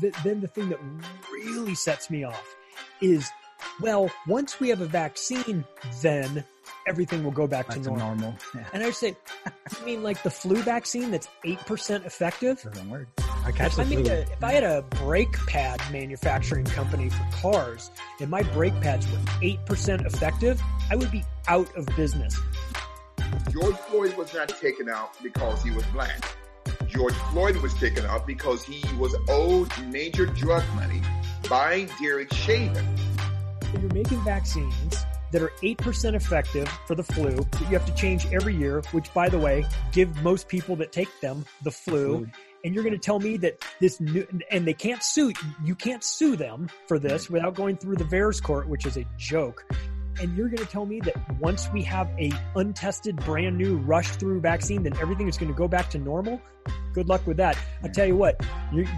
th- then the thing that really sets me off is, well, once we have a vaccine, then everything will go back, Back to to normal. normal. Yeah. And I say, you mean like the flu vaccine that's 8% effective? Doesn't work. I catch If I, the made flu. a, if I had a brake pad manufacturing company for cars and my brake pads were 8% effective, I would be out of business. George Floyd was not taken out because he was black. George Floyd was taken out because he was owed major drug money by Derek Chauvin. So you're making vaccines that are 8% effective for the flu that you have to change every year, which by the way, give most people that take them the flu. Flu. And you're going to tell me that this new, and they can't sue, you can't sue them for this without going through the VAERS court, which is a joke. And you're going to tell me that once we have a untested, brand new rush through vaccine, then everything is going to go back to normal? Good luck with that. I tell you what,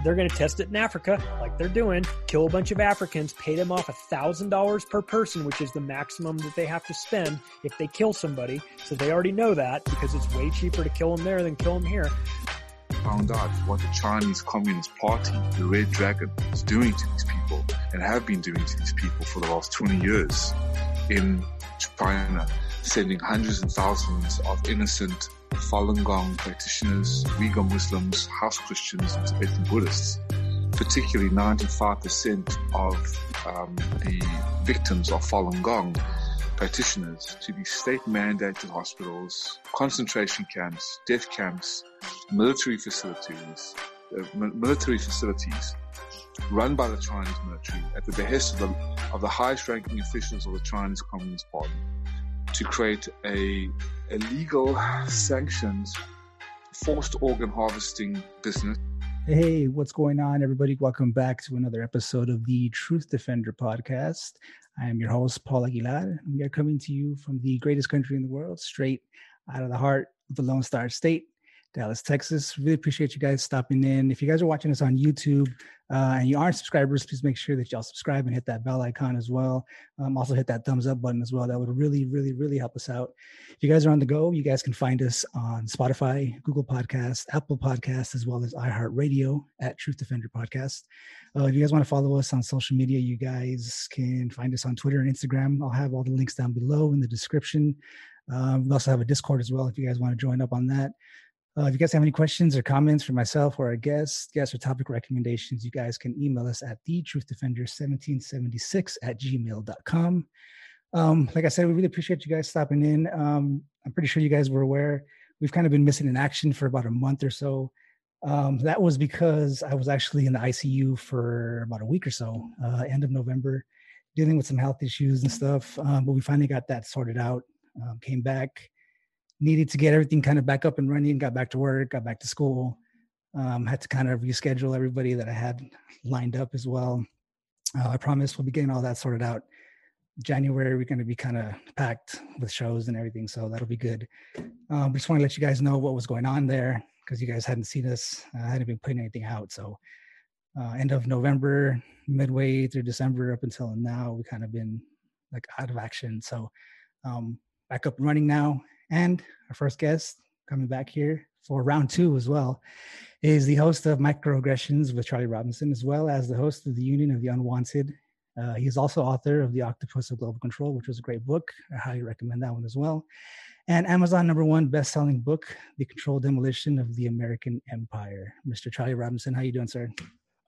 they're going to test it in Africa, like they're doing. Kill a bunch of Africans, pay them off a thousand dollars per person, which is the maximum that they have to spend if they kill somebody. So they already know that because it's way cheaper to kill them there than kill them here. Found out what the Chinese Communist Party, the Red Dragon, is doing to these people and have been doing to these people for the last 20 years in China, sending hundreds and thousands of innocent Falun Gong practitioners, Uyghur Muslims, house Christians, and Tibetan Buddhists. Particularly 95% of um, the victims of Falun Gong practitioners to these state mandated hospitals, concentration camps, death camps, military facilities, uh, military facilities run by the Chinese military at the behest of the, of the highest ranking officials of the Chinese Communist Party to create a, a legal sanctioned forced organ harvesting business Hey, what's going on, everybody? Welcome back to another episode of the Truth Defender podcast. I am your host, Paul Aguilar. We are coming to you from the greatest country in the world, straight out of the heart of the Lone Star State, Dallas, Texas. Really appreciate you guys stopping in. If you guys are watching us on YouTube uh, and you aren't subscribers, please make sure that y'all subscribe and hit that bell icon as well. Um, also, hit that thumbs up button as well. That would really, really, really help us out. If you guys are on the go, you guys can find us on Spotify, Google Podcasts, Apple Podcasts, as well as iHeartRadio at Truth Defender Podcast. Uh, if you guys want to follow us on social media, you guys can find us on Twitter and Instagram. I'll have all the links down below in the description. Um, we also have a Discord as well if you guys want to join up on that. Uh, if you guys have any questions or comments for myself or our guests, guests or topic recommendations, you guys can email us at the truth defender 1776 at gmail.com. Um, like I said, we really appreciate you guys stopping in. Um, I'm pretty sure you guys were aware we've kind of been missing in action for about a month or so. Um, that was because I was actually in the ICU for about a week or so, uh, end of November, dealing with some health issues and stuff. Um, but we finally got that sorted out. Um, came back, needed to get everything kind of back up and running. Got back to work, got back to school. Um, had to kind of reschedule everybody that I had lined up as well. Uh, I promise we'll be getting all that sorted out January we're going to be kind of packed with shows and everything, so that'll be good. Um, just want to let you guys know what was going on there because you guys hadn't seen us. I hadn't been putting anything out, so uh, end of November, midway through December up until now, we kind of been like out of action. So um, back up and running now, and our first guest coming back here for round two as well is the host of Macroaggressions with Charlie Robinson, as well as the host of the Union of the Unwanted uh, he's also author of The Octopus of Global Control, which was a great book. I highly recommend that one as well. And Amazon number one best-selling book, The Controlled Demolition of the American Empire. Mr. Charlie Robinson, how you doing, sir?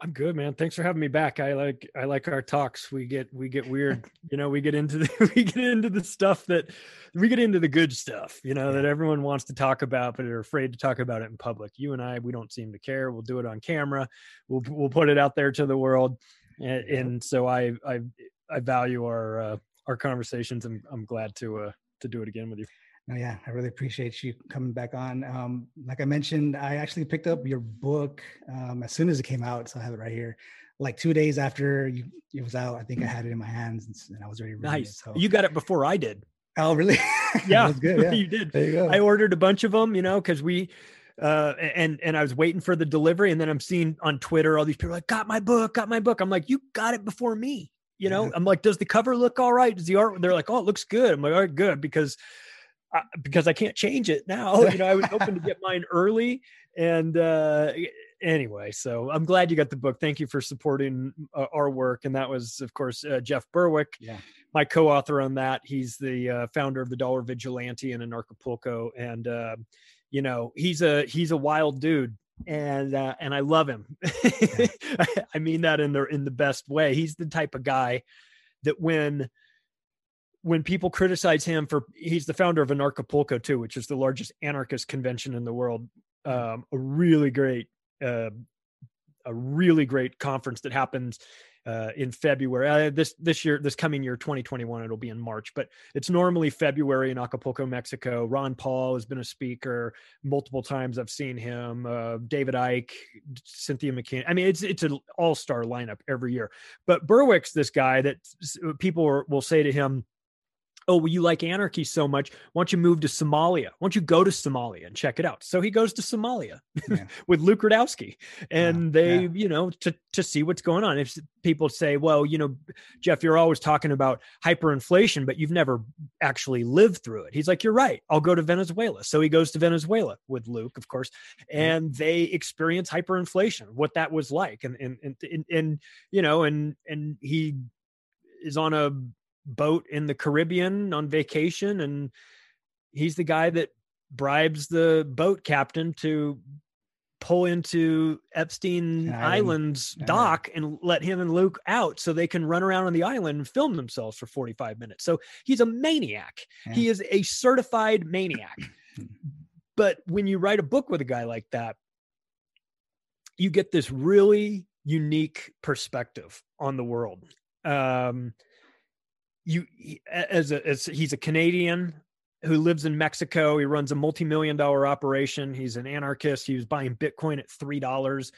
I'm good, man. Thanks for having me back. I like I like our talks. We get we get weird, you know. We get into the we get into the stuff that we get into the good stuff, you know, that everyone wants to talk about, but are afraid to talk about it in public. You and I, we don't seem to care. We'll do it on camera. We'll we'll put it out there to the world, and, and so I I I value our uh, our conversations. and I'm glad to uh, to do it again with you. Oh, yeah, I really appreciate you coming back on. Um, like I mentioned, I actually picked up your book um, as soon as it came out, so I have it right here. Like two days after you, it was out, I think I had it in my hands and, I was ready Nice. it. So. You got it before I did. oh, really? Yeah, good. Yeah. you did. There you go. I ordered a bunch of them, you know, because we uh and and I was waiting for the delivery, and then I'm seeing on Twitter all these people like, got my book, got my book. I'm like, you got it before me. You know, Yeah. I'm like, does the cover look all right? Does the art? They're like, oh, it looks good. I'm like, all right, good, because Because I can't change it now. You know, I was hoping to get mine early, and uh anyway, so I'm glad you got the book. Thank you for supporting uh, our work. And that was, of course, uh, Jeff Berwick, Yeah. my co-author on that. He's the uh, founder of the Dollar Vigilante and Anarchapulco, and uh, you know he's a he's a wild dude, and uh, and I love him. I mean that in the in the best way. He's the type of guy that when when people criticize him for he's the founder of Anarchapulco too, which is the largest anarchist convention in the world. Um, a really great, uh, a really great conference that happens uh, in February. Uh, this this year, this coming year, 2021, it'll be in March, but it's normally February in Acapulco, Mexico. Ron Paul has been a speaker multiple times. I've seen him. Uh, David Icke, Cynthia McKinney. I mean, it's it's an all star lineup every year. But Berwick's this guy that people are, will say to him oh, well, you like anarchy so much. Why don't you move to Somalia? Why don't you go to Somalia and check it out? So he goes to Somalia Yeah. with Luke Rudkowski, and Wow, they, yeah. you know, to to see what's going on. If people say, well, you know, Jeff, you're always talking about hyperinflation, but you've never actually lived through it. He's like, you're right. I'll go to Venezuela. So he goes to Venezuela with Luke, of course, and they experience hyperinflation, what that was like, and and and and, and you know, and and he is on a boat in the Caribbean on vacation, and he's the guy that bribes the boat captain to pull into Epstein Island. Island's Yeah. dock and let him and Luke out so they can run around on the island and film themselves for 45 minutes. So he's a maniac. He is a certified maniac. but when you write a book with a guy like that, you get this really unique perspective on the world. Um, you as a as he's a Canadian who lives in Mexico. He runs a multi-million dollar operation. He's an anarchist. He was buying Bitcoin at three dollars.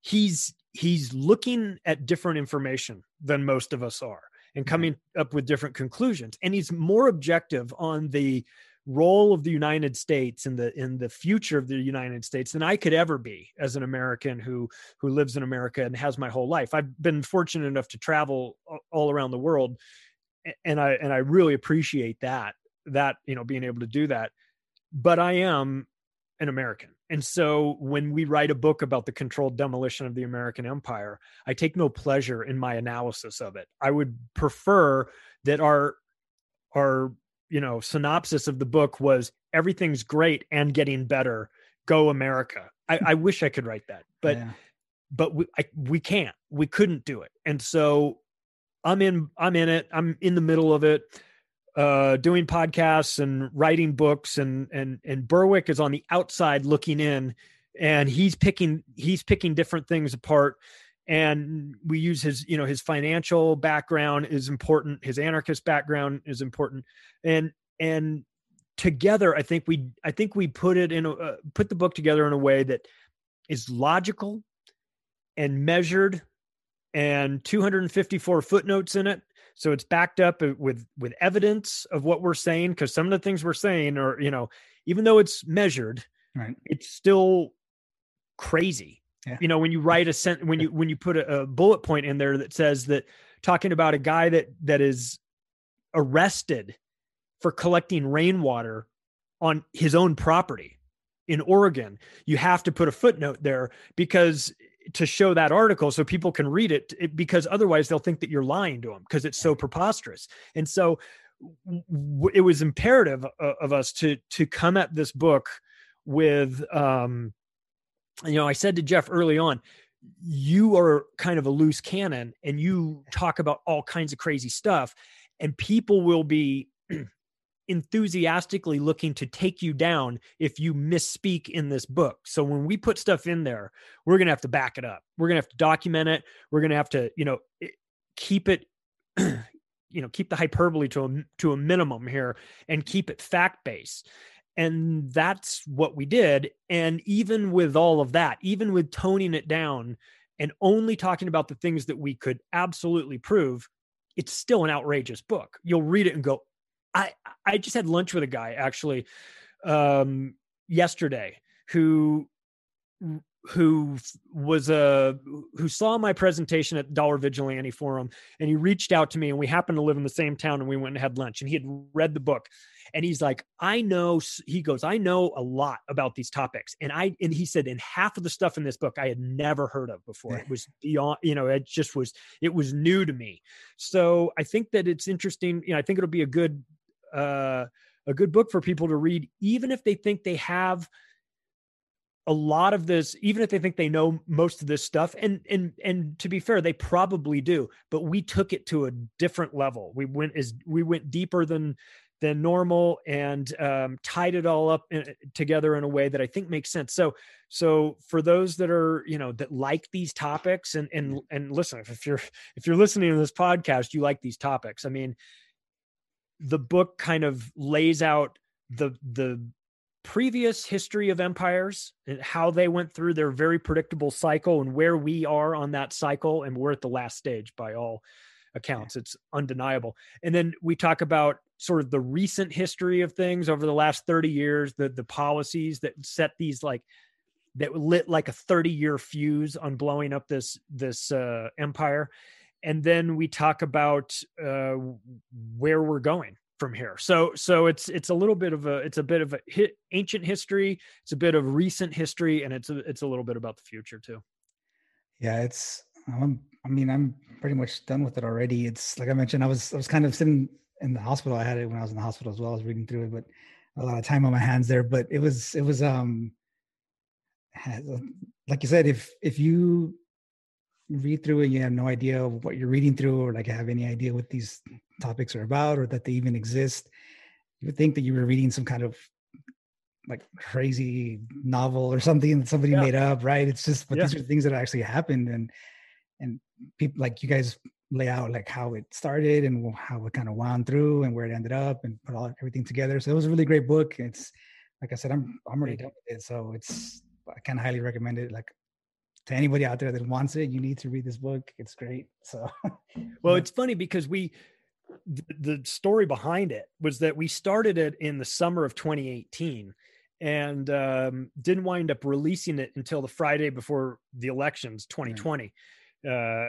He's he's looking at different information than most of us are and mm-hmm. coming up with different conclusions. And he's more objective on the role of the United States in the in the future of the United States than I could ever be as an American who who lives in America and has my whole life. I've been fortunate enough to travel all around the world and I and I really appreciate that that you know being able to do that. But I am an American. And so when we write a book about the controlled demolition of the American empire, I take no pleasure in my analysis of it. I would prefer that our our you know synopsis of the book was everything's great and getting better. Go America. I, I wish I could write that, but Yeah. but we I, we can't. We couldn't do it. And so I'm in I'm in it. I'm in the middle of it. Uh doing podcasts and writing books and and and Berwick is on the outside looking in and he's picking he's picking different things apart and we use his you know his financial background is important his anarchist background is important and and together i think we i think we put it in a uh, put the book together in a way that is logical and measured and 254 footnotes in it so it's backed up with with evidence of what we're saying because some of the things we're saying are you know even though it's measured Right. it's still crazy Yeah. you know when you write a sent when you when you put a, a bullet point in there that says that talking about a guy that that is arrested for collecting rainwater on his own property in Oregon, you have to put a footnote there because to show that article so people can read it, it because otherwise they'll think that you're lying to them because it's so preposterous. And so w- it was imperative of, of us to to come at this book with um you know, I said to Jeff early on, you are kind of a loose cannon and you talk about all kinds of crazy stuff and people will be enthusiastically looking to take you down if you misspeak in this book. So when we put stuff in there, we're going to have to back it up. We're going to have to document it. We're going to have to, you know, keep it you know, keep the hyperbole to a to a minimum here and keep it fact based. And that's what we did and even with all of that, even with toning it down and only talking about the things that we could absolutely prove, it's still an outrageous book. You'll read it and go, I I just had lunch with a guy actually um yesterday who who was a who saw my presentation at Dollar Vigilante Forum and he reached out to me and we happened to live in the same town and we went and had lunch and he had read the book and he's like i know he goes i know a lot about these topics and i and he said in half of the stuff in this book i had never heard of before. It was beyond you know it just was it was new to me. So i think that it's interesting you know i think it'll be a good uh a good book for people to read even if they think they have a lot of this even if they think they know most of this stuff and and and to be fair they probably do but we took it to a different level we went as we went deeper than than normal and um, tied it all up in, uh, together in a way that I think makes sense. So, so for those that are you know that like these topics and and and listen, if you're if you're listening to this podcast, you like these topics. I mean, the book kind of lays out the the previous history of empires and how they went through their very predictable cycle and where we are on that cycle and we're at the last stage by all accounts. It's undeniable. And then we talk about sort of the recent history of things over the last 30 years the the policies that set these like that lit like a 30 year fuse on blowing up this this uh, empire and then we talk about uh, where we're going from here. So so it's it's a little bit of a it's a bit of a hit, ancient history, it's a bit of recent history, and it's a, it's a little bit about the future too. Yeah, it's I'm, I mean I'm pretty much done with it already. It's like I mentioned, I was I was kind of sitting in the hospital. I had it when I was in the hospital as well. I was reading through it, but a lot of time on my hands there. But it was it was um like you said, if if you read through it you have no idea of what you're reading through or like have any idea what these topics are about or that they even exist you would think that you were reading some kind of like crazy novel or something that somebody yeah. made up right? It's just but yeah. these are things that actually happened and and people like you guys lay out like how it started and how it kind of wound through and where it ended up and put all everything together. So it was a really great book. It's like i said i'm i'm already done with it. So it's i can highly recommend it. Like to anybody out there that wants it, you need to read this book. It's great. So, well, it's funny because we, the story behind it was that we started it in the summer of 2018 and um, didn't wind up releasing it until the Friday before the elections 2020. Uh,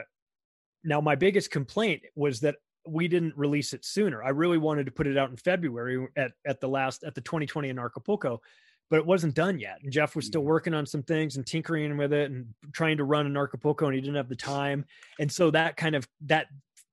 now, my biggest complaint was that we didn't release it sooner. I really wanted to put it out in February at, at the last at the 2020 in Acapulco, but it wasn't done yet. And Jeff was still mm-hmm. working on some things and tinkering with it and trying to run Anarchapulco and he didn't have the time. And so that kind of that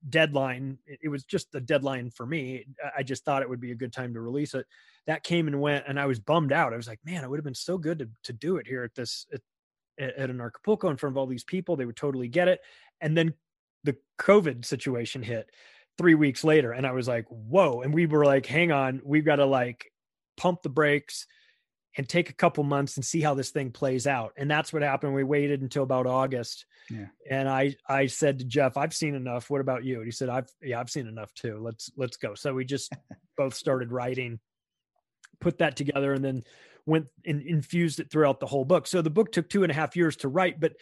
deadline, it was just a deadline for me. I just thought it would be a good time to release it. That came and went and I was bummed out. I was like, man, it would have been so good to, to do it here at this, at, at Anarchapulco in front of all these people. They would totally get it. And then the COVID situation hit three weeks later. And I was like, whoa. And we were like, hang on, we've got to like pump the brakes and take a couple months and see how this thing plays out. And that's what happened. We waited until about August. Yeah. And I I said to Jeff, I've seen enough. What about you? And he said, I've yeah, I've seen enough too. Let's let's go. So we just both started writing, put that together, and then went and infused it throughout the whole book. So the book took two and a half years to write, but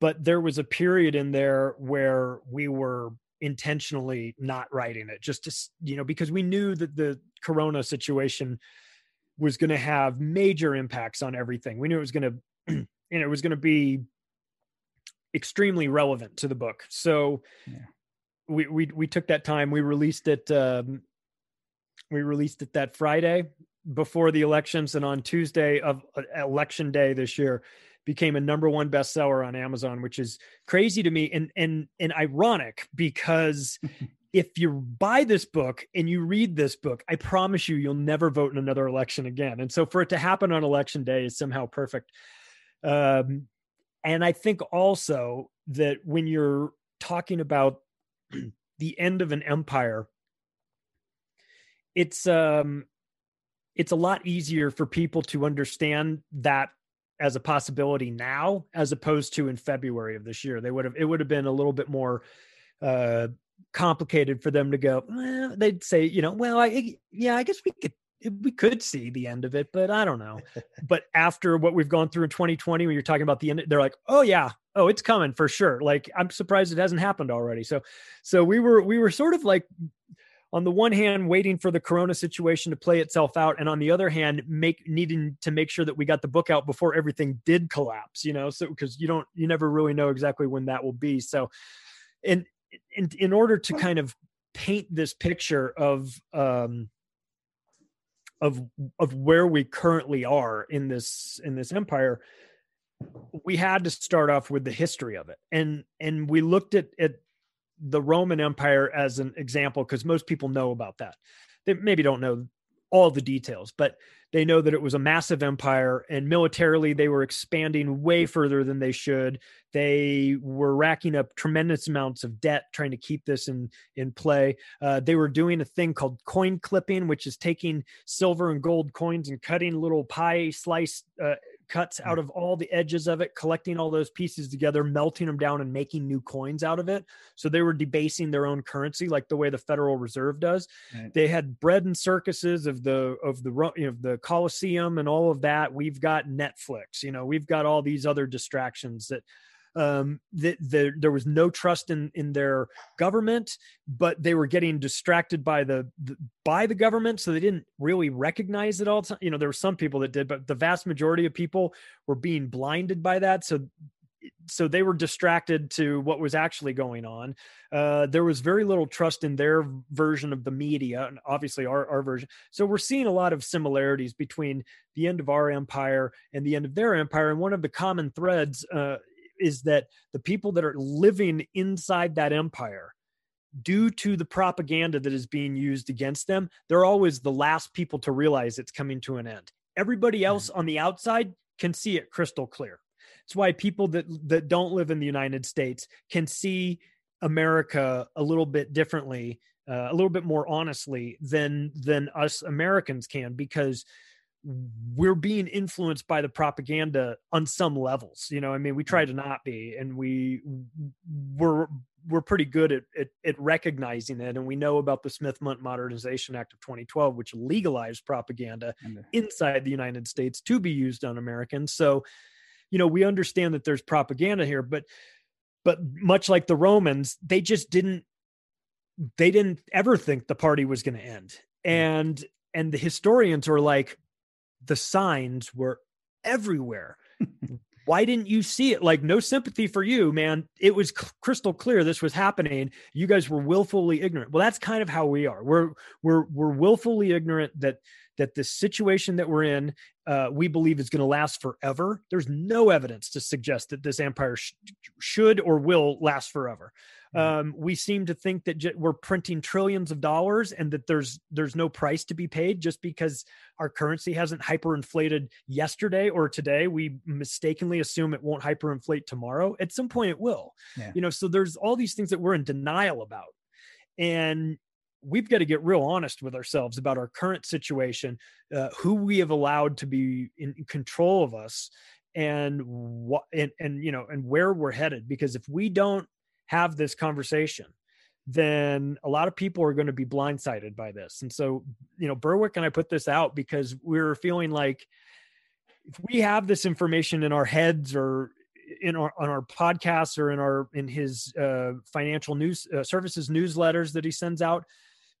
but there was a period in there where we were intentionally not writing it just to you know because we knew that the corona situation was going to have major impacts on everything. We knew it was going to, and it was going to be extremely relevant to the book. So yeah. we, we, we took that time. We released it. Um, we released it that Friday before the elections, and on Tuesday of uh, election day this year, became a number one bestseller on Amazon, which is crazy to me and and and ironic because if you buy this book and you read this book, I promise you, you'll never vote in another election again. And so for it to happen on election day is somehow perfect. Um, and I think also that when you're talking about the end of an empire, it's um, it's a lot easier for people to understand that as a possibility now, as opposed to in February of this year. They would have it would have been a little bit more uh, complicated for them to go. Well, they'd say, you know, well, I yeah, I guess we could we could see the end of it, but I don't know. but after what we've gone through in 2020, when you're talking about the end, they're like, oh yeah, oh it's coming for sure. Like I'm surprised it hasn't happened already. So, so we were we were sort of like on the one hand waiting for the corona situation to play itself out and on the other hand make needing to make sure that we got the book out before everything did collapse you know so because you don't you never really know exactly when that will be so and in, in order to kind of paint this picture of um, of of where we currently are in this in this empire we had to start off with the history of it. And and we looked at at the roman empire as an example because most people know about that. They maybe don't know all the details but they know that it was a massive empire and militarily they were expanding way further than they should. They were racking up tremendous amounts of debt trying to keep this in in play. Uh, they were doing a thing called coin clipping which is taking silver and gold coins and cutting little pie slice uh, cuts hmm. out of all the edges of it, collecting all those pieces together, melting them down, and making new coins out of it. So they were debasing their own currency, like the way the Federal Reserve does. Right. They had bread and circuses of the of the you know, the Colosseum and all of that. We've got Netflix. You know, we've got all these other distractions that um, that the, there was no trust in in their government, but they were getting distracted by the, the by the government, so they didn't really recognize it all. You know, there were some people that did, but the vast majority of people were being blinded by that. So so they were distracted to what was actually going on. Uh, there was very little trust in their version of the media, and obviously our, our version. So we're seeing a lot of similarities between the end of our empire and the end of their empire. And one of the common threads uh, is that the people that are living inside that empire due to the propaganda that is being used against them they're always the last people to realize it's coming to an end. Everybody else on the outside can see it crystal clear. It's why people that that don't live in the united states can see america a little bit differently uh, a little bit more honestly than than us americans can because we're being influenced by the propaganda on some levels you know i mean we try mm. to not be and we we're we're pretty good at, at, at recognizing it and we know about the smith-mundt modernization act of 2012 which legalized propaganda inside the united states to be used on americans. So you know we understand that there's propaganda here but but much like the romans they just didn't they didn't ever think the party was going to end mm. and and the historians were like the signs were everywhere. Why didn't you see it? Like, no sympathy for you, man. It was crystal clear this was happening. You guys were willfully ignorant. Well, that's kind of how we are. We're we're we're willfully ignorant that that the situation that we're in, uh, we believe is going to last forever. There's no evidence to suggest that this empire sh- should or will last forever. Mm-hmm. Um, we seem to think that j- we're printing trillions of dollars and that there's there's no price to be paid just because our currency hasn't hyperinflated yesterday or today. We mistakenly assume it won't hyperinflate tomorrow. At some point, it will. Yeah. You know, so there's all these things that we're in denial about, and we've got to get real honest with ourselves about our current situation, uh, who we have allowed to be in control of us, and what and, and you know and where we're headed. Because if we don't have this conversation, then a lot of people are going to be blindsided by this. And so, you know, Berwick and I put this out because we are feeling like if we have this information in our heads or in our on our podcasts or in our in his uh, financial news uh, services newsletters that he sends out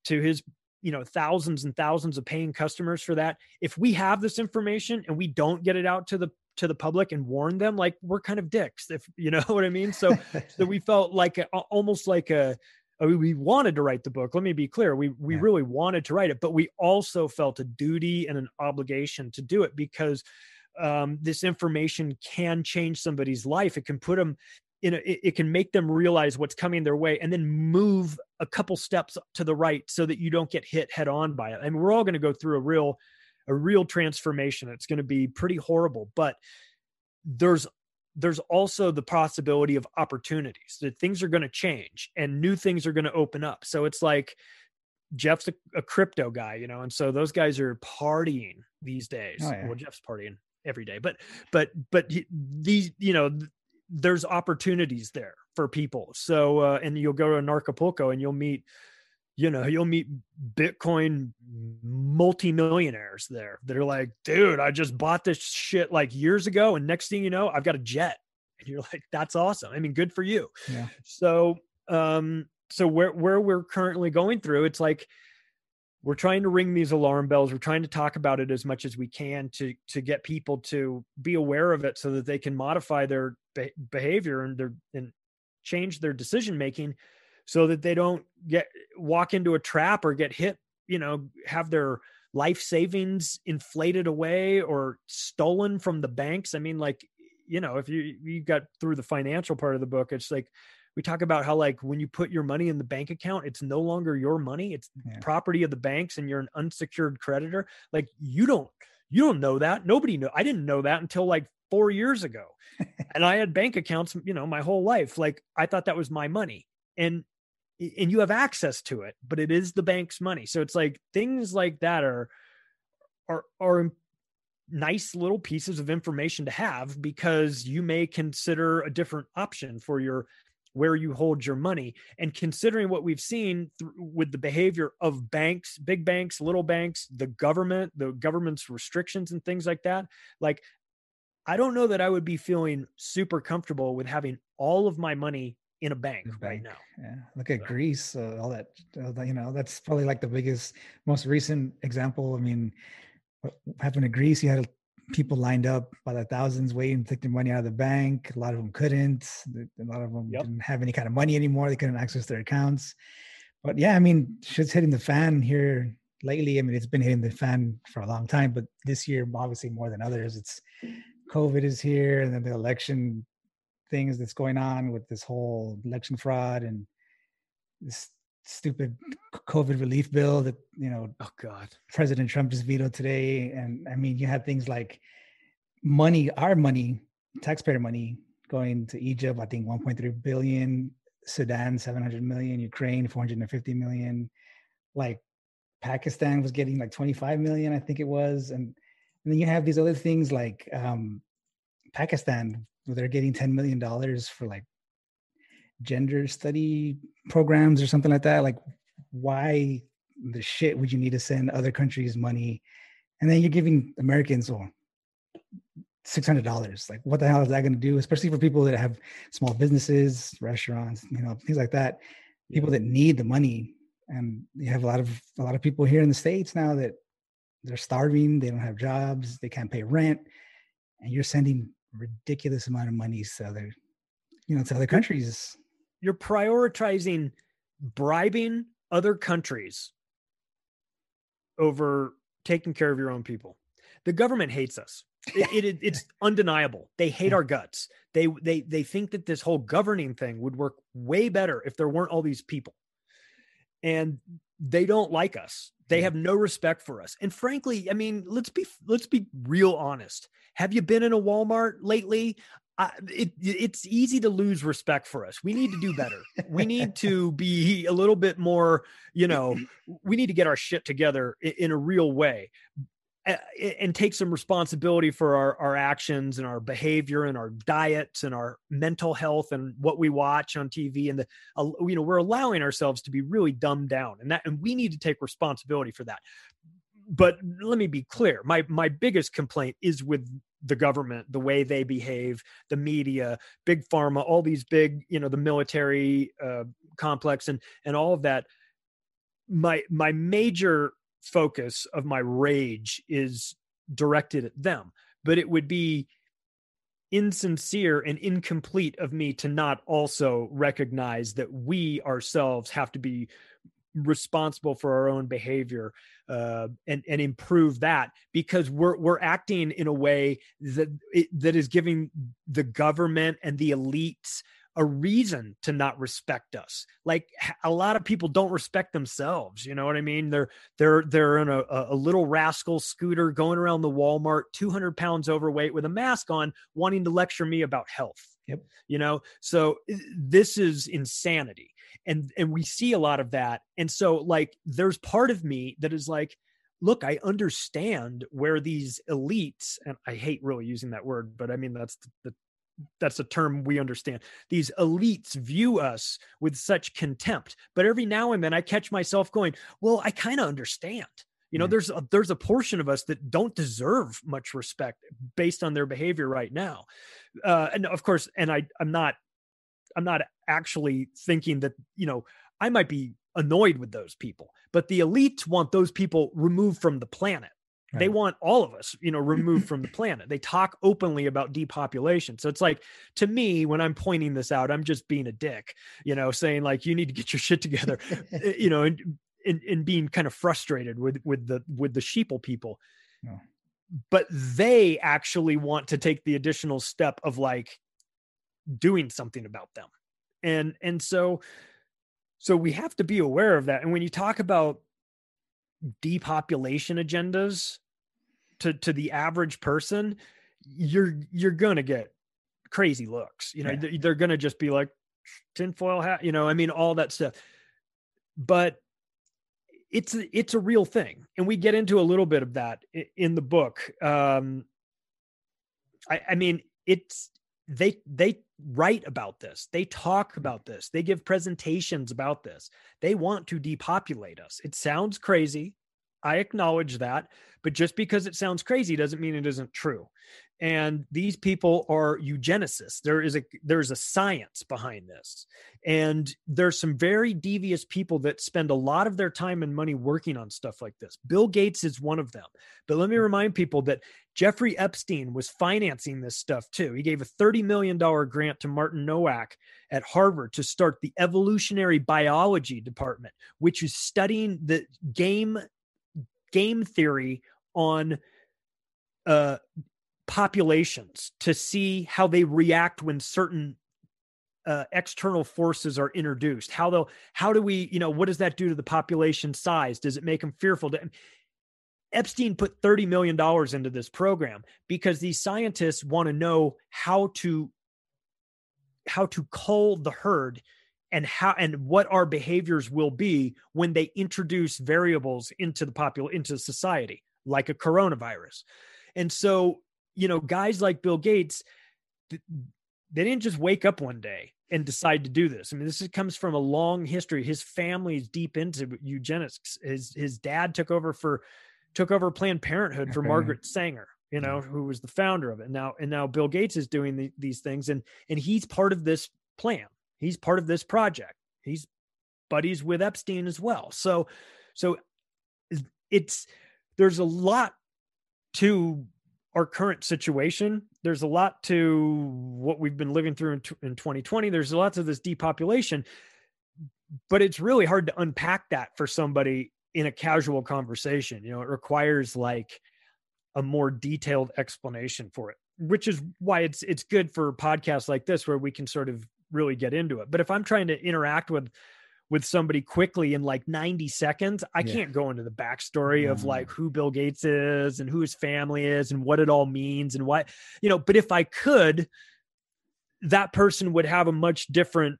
to his you know thousands and thousands of paying customers for that. If we have this information and we don't get it out to the to the public and warn them like we're kind of dicks if you know what i mean? So so we felt like a, almost like a we wanted to write the book. Let me be clear we we yeah. really wanted to write it but we also felt a duty and an obligation to do it because um, this information can change somebody's life. It can put them in a, it, it can make them realize what's coming their way and then move a couple steps to the right so that you don't get hit head on by it I and mean, we're all going to go through a real a real transformation. It's going to be pretty horrible, but there's there's also the possibility of opportunities that things are going to change and new things are going to open up. So it's like Jeff's a, a, crypto guy, you know, and so those guys are partying these days. Oh, yeah. Well, Jeff's partying every day, but but but these, you know, there's opportunities there for people. So uh, and you'll go to Anarchapulco and you'll meet you know, you'll meet Bitcoin multimillionaires there that are like, dude, I just bought this shit like years ago. And next thing you know, I've got a jet. And you're like, that's awesome. I mean, good for you. Yeah. So, um, so where, where we're currently going through, it's like, we're trying to ring these alarm bells. We're trying to talk about it as much as we can to, to get people to be aware of it so that they can modify their behavior and their, and change their decision making so that they don't get walk into a trap or get hit you know have their life savings inflated away or stolen from the banks. I mean, like, you know, if you you got through the financial part of the book, it's like we talk about how like when you put your money in the bank account, it's no longer your money, it's yeah. property of the banks and you're an unsecured creditor. Like you don't you don't know that. Nobody know. I didn't know that until like 4 years ago. and I had bank accounts, you know, my whole life. Like I thought that was my money. And and you have access to it, but it is the bank's money. So it's like things like that are are are nice little pieces of information to have because you may consider a different option for your where you hold your money and considering what we've seen th- with the behavior of banks big banks little banks the government the government's restrictions and things like that like i don't know that i would be feeling super comfortable with having all of my money in a bank, bank. right now. Yeah, look at so. Greece, uh, all that. Uh, you know, that's probably like the biggest, most recent example. I mean, what happened to Greece? You had people lined up by the thousands waiting to take their money out of the bank. A lot of them couldn't. A lot of them yep. didn't have any kind of money anymore. They couldn't access their accounts. But yeah, I mean, shit's hitting the fan here lately. I mean, it's been hitting the fan for a long time, but this year, obviously more than others. It's COVID is here, and then the election things that's going on with this whole election fraud and this stupid COVID relief bill that you know. Oh God! President Trump just vetoed today, and I mean, you had things like money, our money, taxpayer money, going to Egypt. I think 1.3 billion. Sudan 700 million. Ukraine 450 million. Like Pakistan was getting like 25 million, I think it was, and and then you have these other things like um, Pakistan where they're getting 10 million dollars for like gender study programs or something like that. Like why the shit would you need to send other countries money? And then you're giving americans well, $600 like what the hell is that going to do? Especially for people that have small businesses restaurants you know things like that. People that need the money. And you have a lot of a lot of people here in the states now that they're starving they don't have jobs they can't pay rent and you're sending ridiculous amount of money to other, you know, to other countries. You're prioritizing bribing other countries over taking care of your own people. The government hates us. It, it, it's undeniable. They hate our guts. They they they think that this whole governing thing would work way better if there weren't all these people. And they don't like us. They have no respect for us. And frankly, I mean, let's be let's be real honest. Have you been in a Walmart lately? Uh, it, it's easy to lose respect for us. We need to do better. we need to be a little bit more, you know, we need to get our shit together in, in a real way and take some responsibility for our, our actions and our behavior and our diets and our mental health and what we watch on TV and the you know we're allowing ourselves to be really dumbed down and that and we need to take responsibility for that. But let me be clear my my biggest complaint is with the government the way they behave the media big pharma all these big you know the military uh, complex and and all of that. My my major focus of my rage is directed at them. But it would be insincere and incomplete of me to not also recognize that we ourselves have to be responsible for our own behavior uh, and and improve that because we're we're acting in a way that it, that is giving the government and the elites a reason to not respect us. Like a lot of people don't respect themselves you know what i mean? They're they're they're in a, a little rascal scooter going around the walmart 200 pounds overweight with a mask on wanting to lecture me about health yep. you know? So this is insanity. And and we see a lot of that. And so like there's part of me that is like look i understand where these elites and i hate really using that word but i mean that's the, the that's a term we understand. These elites view us with such contempt. But every now and then I catch myself going, well, I kind of understand. You know, there's a, there's a portion of us that don't deserve much respect based on their behavior right now. Uh, and of course, and I I'm not I'm not actually thinking that, you know, I might be annoyed with those people, but the elites want those people removed from the planet. Right. They want all of us, you know, removed from the planet. They talk openly about depopulation. So it's like to me, when I'm pointing this out, I'm just being a dick, you know, saying like you need to get your shit together, eh, you know, and in, in being kind of frustrated with with the with the sheeple people No. but they actually want to take the additional step of like doing something about them and and so so we have to be aware of that and when you talk about depopulation agendas to to the average person you're you're gonna get crazy looks. You know Yeah. they're, gonna just be like tinfoil hat you know i mean all that stuff. But it's a- it's a real thing. And we get into a little bit of that in the book. Um i i mean it's they they write about this. They talk about this. They give presentations about this. They want to depopulate us. It sounds crazy i acknowledge that but just because it sounds crazy doesn't mean it isn't true. And these people are eugenicists. There is a there's a science behind this. And there's some very devious people that spend a lot of their time and money working on stuff like this. Bill gates is one of them. But let me mm-hmm. remind people that jeffrey epstein was financing this stuff too. He gave a 30 million dollar grant to martin nowak at harvard to start the evolutionary biology department which is studying the game game theory on uh populations to see how they react when certain uh, external forces are introduced. How they'll how do we you know what does that do to the population size? Does it make them fearful? Do- epstein put 30 million dollars into this program because these scientists want to know how to how to cull the herd and how and what our behaviors will be when they introduce variables into the popul into society like a coronavirus. And so you know guys like bill gates they didn't just wake up one day and decide to do this. I mean this is, comes from a long history. His family is deep into eugenics. His his dad took over for took over planned parenthood for Okay. margaret sanger you know who was the founder of it. Now and now bill gates is doing the, these things and and he's part of this plan he's part of this project. He's buddies with epstein as well. So so it's there's a lot to our current situation. There's a lot to what we've been living through in, tw- in 2020 there's lots of this depopulation but it's really hard to unpack that for somebody in a casual conversation. You know it requires like a more detailed explanation for it which is why it's it's good for podcasts like this where we can sort of really get into it. But if i'm trying to interact with with somebody quickly in like 90 seconds i Yeah. can't go into the backstory of like who bill gates is and who his family is and what it all means and why you know but if i could that person would have a much different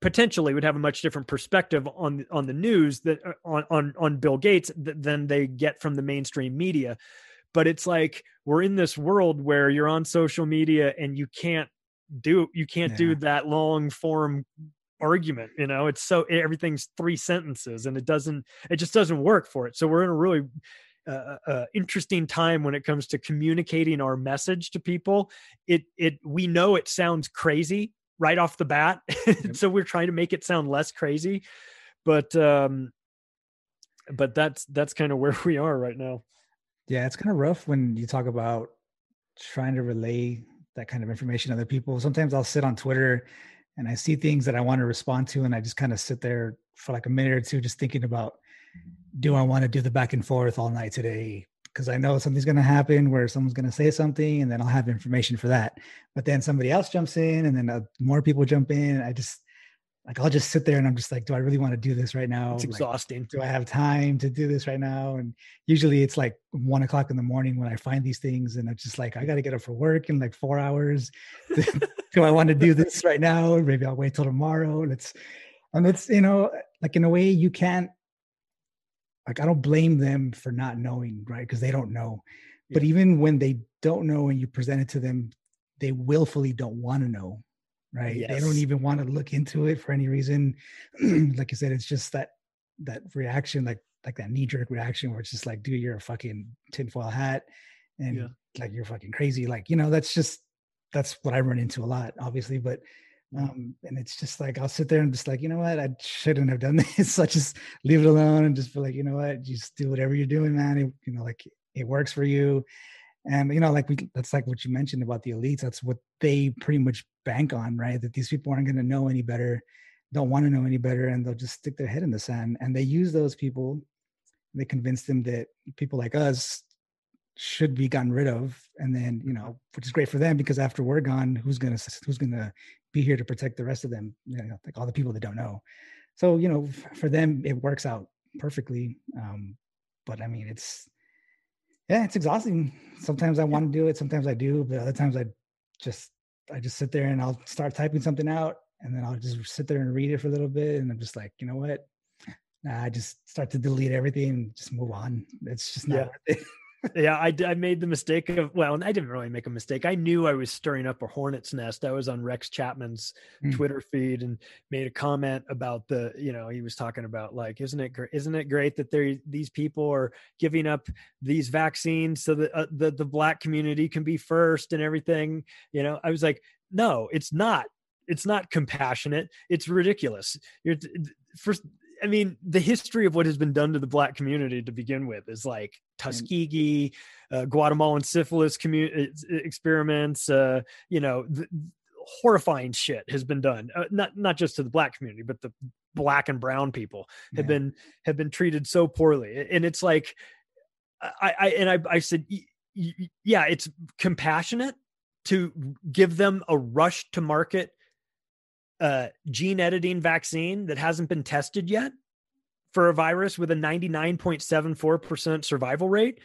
potentially would have a much different perspective on on the news that uh, on on on Bill Gates than they get from the mainstream media. But it's like we're in this world where you're on social media and you can't do you can't do that long form argument you know? It's so everything's three sentences and it doesn't it just doesn't work for it. So we're in a really uh, uh, interesting time when it comes to communicating our message to people. It it we know it sounds crazy right off the bat. So we're trying to make it sound less crazy. But um but that's that's kind of where we are right now. Yeah, it's kind of rough when you talk about trying to relay that kind of information to other people. Sometimes I'll sit on Twitter and I see things that I want to respond to, and I just kind of sit there for like a minute or two, just thinking about, do I want to do the back and forth all night today? Because I know something's going to happen where someone's going to say something, and then I'll have information for that. But then somebody else jumps in, and then uh, more people jump in. I just like I'll just sit there and I'm just like, do I really want to do this right now? it's Like, exhausting do I have time to do this right now? And usually it's like one o'clock in the morning when I find these things, and I'm just like I got to get up for work in like four hours. do I want to do this right now? Maybe I'll wait till tomorrow. And it's and it's you know like in a way you can't like I don't blame them for not knowing, right? Because they don't know. But even when they don't know and you present it to them, they willfully don't want to know, right? They don't even want to look into it for any reason. like I said, it's just that that reaction, like like that knee jerk reaction, where it's just like, dude, you're a fucking tinfoil hat, and Yeah. like you're fucking crazy. Like you know, that's just that's what I run into a lot, obviously. But Mm. um, and it's just like I'll sit there and just like, you know what, I shouldn't have done this. so I just leave it alone and just be like, you know what, just do whatever you're doing, man. It, you know, like it works for you. And you know, like we that's like what you mentioned about the elites. That's what they pretty much bank on, right? That these people aren't gonna know any better. don't want to know any better and they'll just stick their head in the sand and they use those people they convince them that people like us should be gotten rid of and then you know which is great for them because after we're gone who's gonna who's gonna be here to protect the rest of them you know like all the people that don't know so you know for them it works out perfectly um but i mean it's yeah it's exhausting. Sometimes i want to do it sometimes i do but other times i just i just sit there and i'll start typing something out and then i'll just sit there and read it for a little bit and i'm just like you know what? Nah, i just start to delete everything and just move on. It's just not yeah. Yeah, I, I made the mistake of well, I didn't really make a mistake. I knew I was stirring up a hornet's nest. I was on Rex Chapman's mm. Twitter feed and made a comment about the, you know, he was talking about like, isn't it great? Isn't it great that there these people are giving up these vaccines so that uh, the the black community can be first and everything? You know, I was like, no, it's not. It's not compassionate. It's ridiculous. You're first I mean, the history of what has been done to the black community to begin with is like Tuskegee, uh, Guatemalan syphilis commu- experiments. Uh, you know, the, horrifying shit has been done. Uh, not not just to the black community, but the black and brown people have yeah. been have been treated so poorly. And it's like, I, I and I, I said, yeah, it's compassionate to give them a rush to market uh, gene editing vaccine that hasn't been tested yet for a virus with a 99.74% survival rate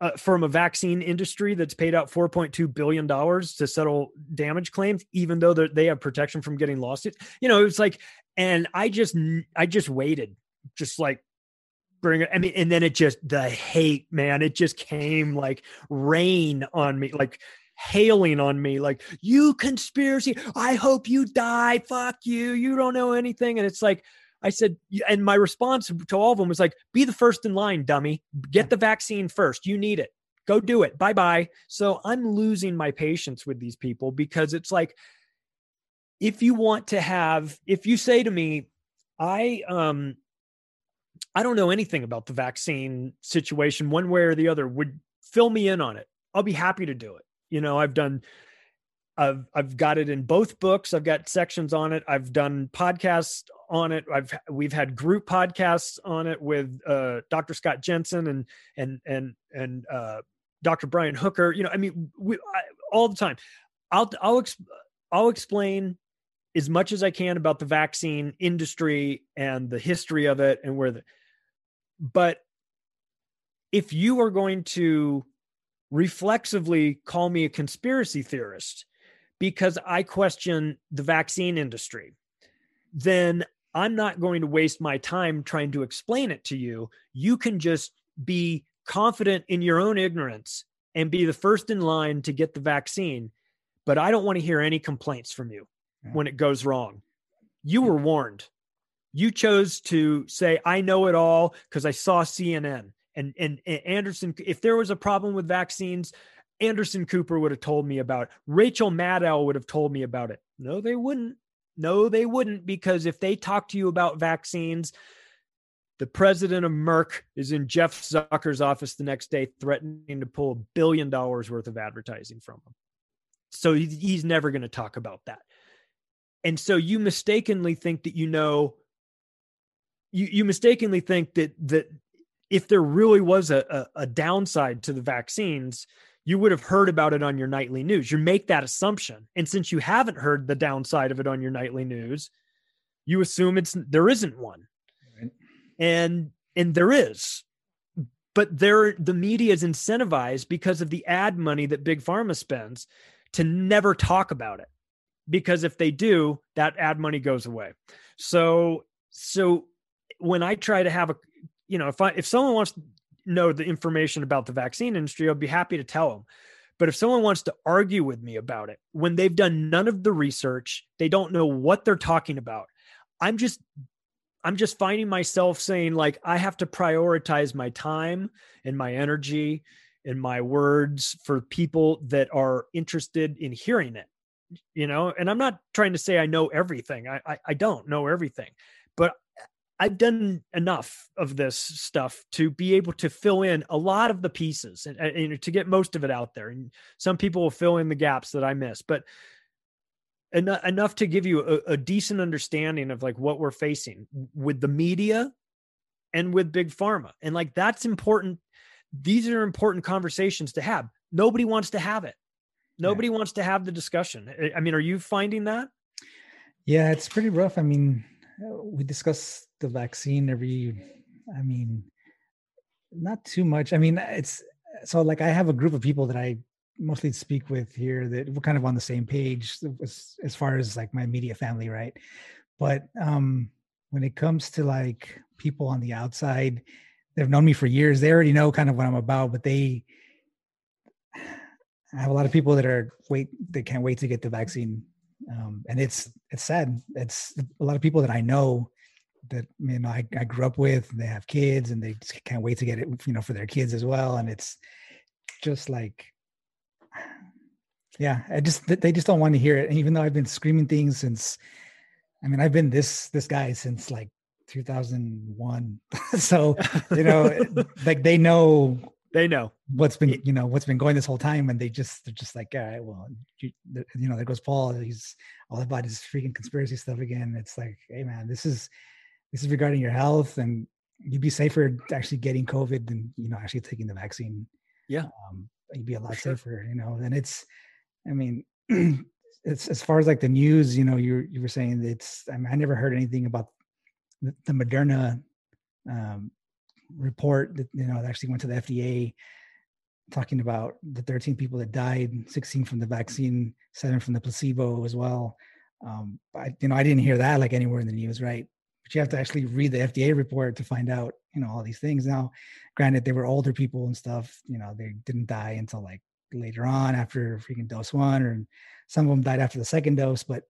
uh, from a vaccine industry that's paid out 4.2 billion dollars to settle damage claims even though they have protection from getting lawsuits. You know it's like and i just i just waited just like bring it i mean and then it just the hate man it just came like rain on me like hailing on me like you conspiracy i hope you die fuck you you don't know anything. And it's like i said and my response to all of them was like be the first in line dummy. Get the vaccine first. You need it. Go do it. Bye bye so i'm losing my patience with these people because it's like if you want to have if you say to me i um i don't know anything about the vaccine situation one way or the other would fill me in on it. I'll be happy to do it you know, I've done I've I've got it in both books. I've got sections on it. I've done podcasts on it. I've we've had group podcasts on it with uh, Dr. Scott Jensen and and and and uh, Dr. Brian Hooker. You know, I mean, we, I, all the time. I'll I'll ex- I'll explain as much as I can about the vaccine industry and the history of it and where the. But if you are going to reflexively call me a conspiracy theorist because I question the vaccine industry, then I'm not going to waste my time trying to explain it to you. You can just be confident in your own ignorance and be the first in line to get the vaccine. But I don't want to hear any complaints from you when it goes wrong. You were warned. You chose to say, I know it all because I saw CNN and, and, and Anderson, if there was a problem with vaccines, Anderson Cooper would have told me about it. Rachel Maddow would have told me about it. No, they wouldn't. No, they wouldn't, because if they talk to you about vaccines, the president of Merck is in Jeff Zucker's office the next day threatening to pull a billion dollars worth of advertising from him. So he's never going to talk about that. And so you mistakenly think that you know you, you mistakenly think that that if there really was a, a, a downside to the vaccines, you would have heard about it on your nightly news. You make that assumption. And since you haven't heard the downside of it on your nightly news, you assume it's there isn't one. Right. And and there is. But there the media is incentivized because of the ad money that big pharma spends to never talk about it. Because if they do, that ad money goes away. So so when I try to have a you know, if I if someone wants to know the information about the vaccine industry, I'll be happy to tell them. But if someone wants to argue with me about it when they've done none of the research, they don't know what they're talking about. I'm just I'm just finding myself saying like I have to prioritize my time and my energy and my words for people that are interested in hearing it. You know, and I'm not trying to say I know everything. I I, I don't know everything, I've done enough of this stuff to be able to fill in a lot of the pieces and, and, to get most of it out there. And some people will fill in the gaps that I miss. But enough, enough to give you a, a decent understanding of like what we're facing with the media and with big pharma. And like that's important. These are important conversations to have. Nobody wants to have it. Nobody yeah. wants to have the discussion. I mean, are you finding that? Yeah, it's pretty rough. I mean, we discuss the vaccine every, I mean, not too much. I mean, it's so like I have a group of people that I mostly speak with here that we're kind of on the same page as, as far as like my immediate family, right? But um when it comes to like people on the outside, they've known me for years. They already know kind of what I'm about, but they I have a lot of people that are wait they can't wait to get the vaccine. Um, and it's it's sad. It's a lot of people that I know that you know I, I grew up with. They have kids and they just can't wait to get it, you know, for their kids as well. And it's just like, yeah, I just they just don't want to hear it. And even though I've been screaming things since, I mean, I've been this this guy since like 2001. so you know, like they know they know what's been you know what's been going this whole time and they just they're just like all right well you, you know there goes paul he's all about his freaking conspiracy stuff again it's like hey man this is this is regarding your health and you'd be safer actually getting COVID than, you know, actually taking the vaccine. Yeah. Um, you'd be a lot sure. safer, you know, and it's, I mean, it's as far as like the news, you know, you you were saying it's, I mean, I never heard anything about the, the Moderna um, report that, you know, that actually went to the FDA talking about the 13 people that died, 16 from the vaccine, seven from the placebo as well. Um, I, you know, I didn't hear that like anywhere in the news, right? but you have to actually read the FDA report to find out, you know, all these things. Now, granted, they were older people and stuff, you know, they didn't die until like later on after freaking dose one, or some of them died after the second dose. But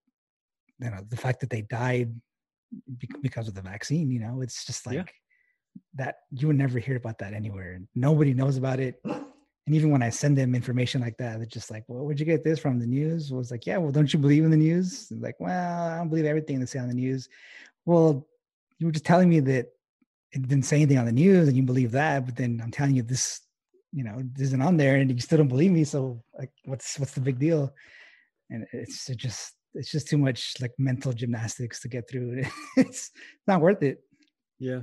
you know, the fact that they died because of the vaccine, you know, it's just like yeah. That you would never hear about that anywhere. Nobody knows about it. And even when I send them information like that, they're just like, well, where'd you get this from? The news? was like, yeah, well, don't you believe in the news? Like, well, I don't believe everything they say on the news well, you were just telling me that it didn't say anything on the news and you believe that, but then I'm telling you this, you know, isn't on there and you still don't believe me. So like, what's, what's the big deal? And it's just, it's just too much like mental gymnastics to get through. it's not worth it. Yeah.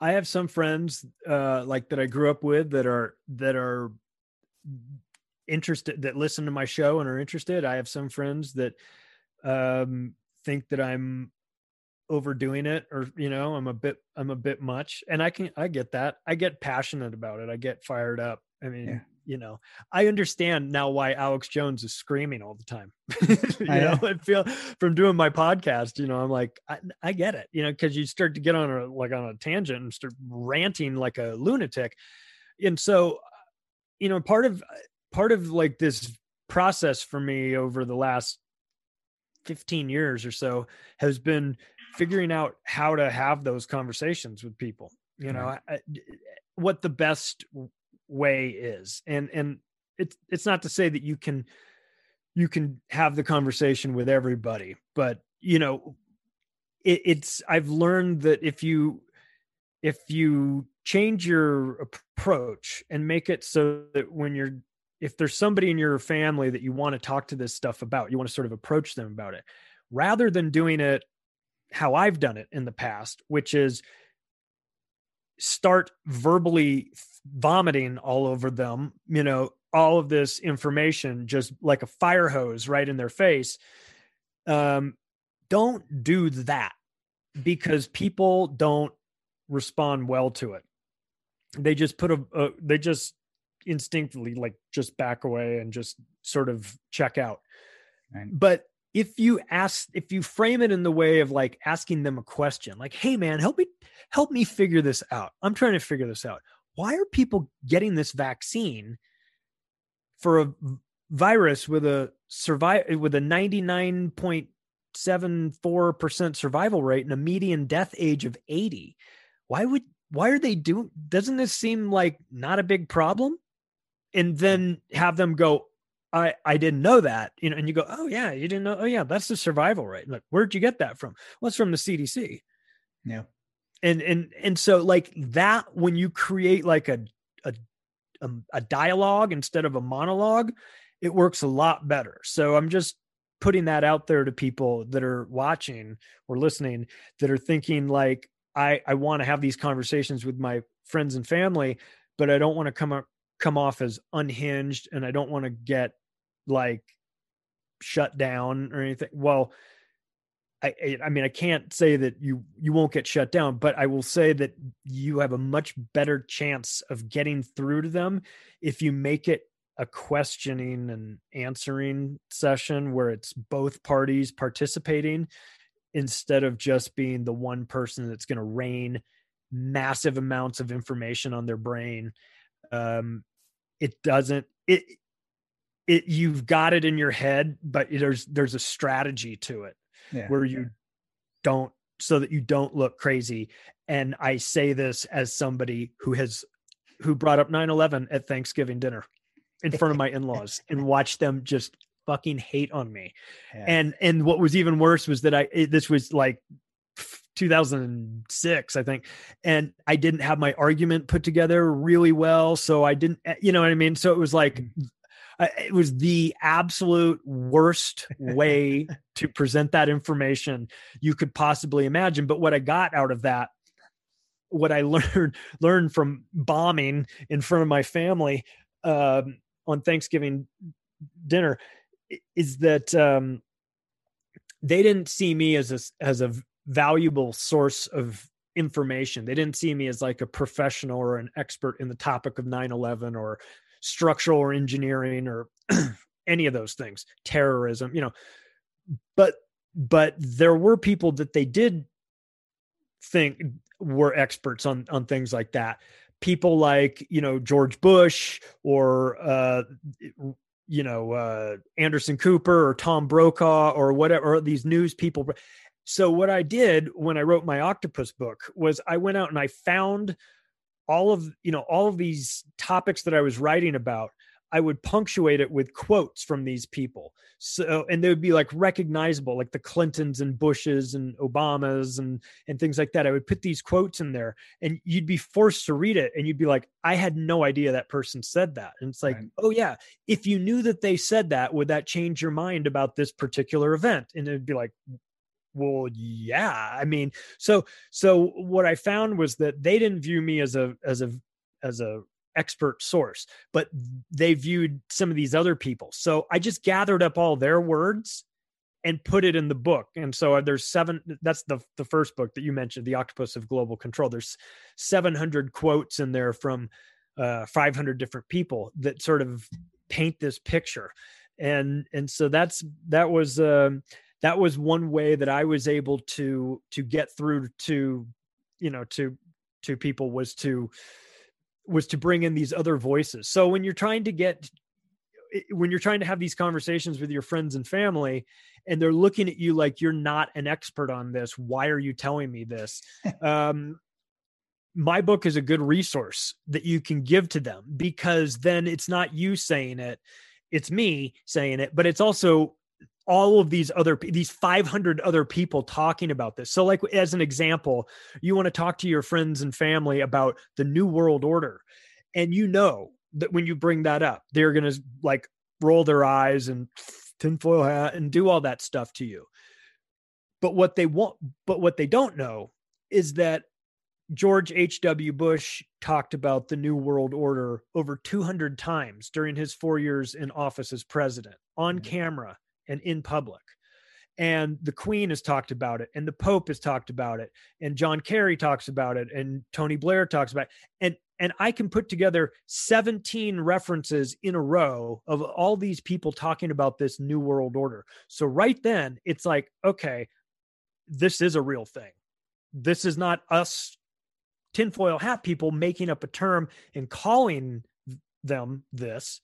I have some friends uh, like that I grew up with that are that are interested that listen to my show and are interested. I have some friends that um, think that I'm overdoing it or you know i'm a bit i'm a bit much and i can i get that i get passionate about it i get fired up i mean yeah. You know i understand now why alex jones is screaming all the time. You I, know i feel from doing my podcast you know i'm like i, I get it you know because you start to get on a like on a tangent and start ranting like a lunatic. And so uh, you know part of uh, part of like this process for me over the last 15 years or so has been figuring out how to have those conversations with people. You know I, what the best way is. And and it's it's not to say that you can you can have the conversation with everybody but you know it, it's i've learned that if you if you change your approach and make it so that when you're if there's somebody in your family that you want to talk to this stuff about you want to sort of approach them about it rather than doing it how I've done it in the past, which is start verbally vomiting all over them, you know, all of this information just like a fire hose right in their face. Um, don't do that because people don't respond well to it. They just put a, a they just instinctively like just back away and just sort of check out. Right. But if you ask if you frame it in the way of like asking them a question like hey man help me help me figure this out i'm trying to figure this out why are people getting this vaccine for a virus with a survive with a 99.74% survival rate and a median death age of 80 why would why are they doing doesn't this seem like not a big problem and then have them go I I didn't know that, you know, and you go, oh yeah, you didn't know, oh yeah, that's the survival rate. Like, where'd you get that from? Well, from the CDC. Yeah, and and and so like that when you create like a a a, a dialogue instead of a monologue, it works a lot better. So I'm just putting that out there to people that are watching or listening that are thinking like I I want to have these conversations with my friends and family, but I don't want to come up, come off as unhinged and I don't want to get like shut down or anything. Well, I, I mean, I can't say that you you won't get shut down, but I will say that you have a much better chance of getting through to them if you make it a questioning and answering session where it's both parties participating instead of just being the one person that's going to rain massive amounts of information on their brain. Um, it doesn't it it you've got it in your head, but there's there's a strategy to it yeah. where you don't so that you don't look crazy. And i say this as somebody who has who brought up 9-11 at thanksgiving dinner in front of my in-laws and watched them just fucking hate on me. Yeah. and and what was even worse was that i it, this was like 2006 i think. And i didn't have my argument put together really well so i didn't eh, you know what i mean? So it was like mm-hmm. It was the absolute worst way to present that information you could possibly imagine but what i got out of that what i learned learned from bombing in front of my family um, on thanksgiving dinner is that um, they didn't see me as a as a valuable source of information they didn't see me as like a professional or an expert in the topic of 9-11 or structural or engineering or any of those things, terrorism, you know. But but there were people that they did think were experts on on things like that. People like, you know, George Bush or uh you know, uh Anderson Cooper or Tom Brokaw or whatever or these news people. So what I did when I wrote my octopus book was I went out and I found all of you know all of these topics that i was writing about i would punctuate it with quotes from these people. So and they would be like recognizable like the clintons and bushes and obamas and and things like that. I would put these quotes in there and you'd be forced to read it and you'd be like i had no idea that person said that. And it's like right. oh yeah if you knew that they said that would that change your mind about this particular event? And it'd be like well yeah i mean so so what i found was that they didn't view me as a as a as a expert source but they viewed some of these other people. So i just gathered up all their words and put it in the book. And so there's seven that's the the first book that you mentioned the octopus of global control. There's 700 quotes in there from uh, 500 different people that sort of paint this picture. And and so that's that was um that was one way that I was able to to get through to you know to to people was to was to bring in these other voices. So when you're trying to get when you're trying to have these conversations with your friends and family and they're looking at you like you're not an expert on this, why are you telling me this? um my book is a good resource that you can give to them because then it's not you saying it it's me saying it but it's also all of these other these 500 other people talking about this so like as an example you want to talk to your friends and family about the new world order and you know that when you bring that up they're going to like roll their eyes and tinfoil hat and do all that stuff to you but what they want but what they don't know is that George H.W. Bush talked about the New World Order over 200 times during his four years in office as president on mm-hmm. camera and in public. And the Queen has talked about it, and the Pope has talked about it, and John Kerry talks about it, and Tony Blair talks about it. And and I can put together 17 references in a row of all these people talking about this new world order. So right then it's like, okay, this is a real thing. This is not us tinfoil hat people making up a term and calling them this.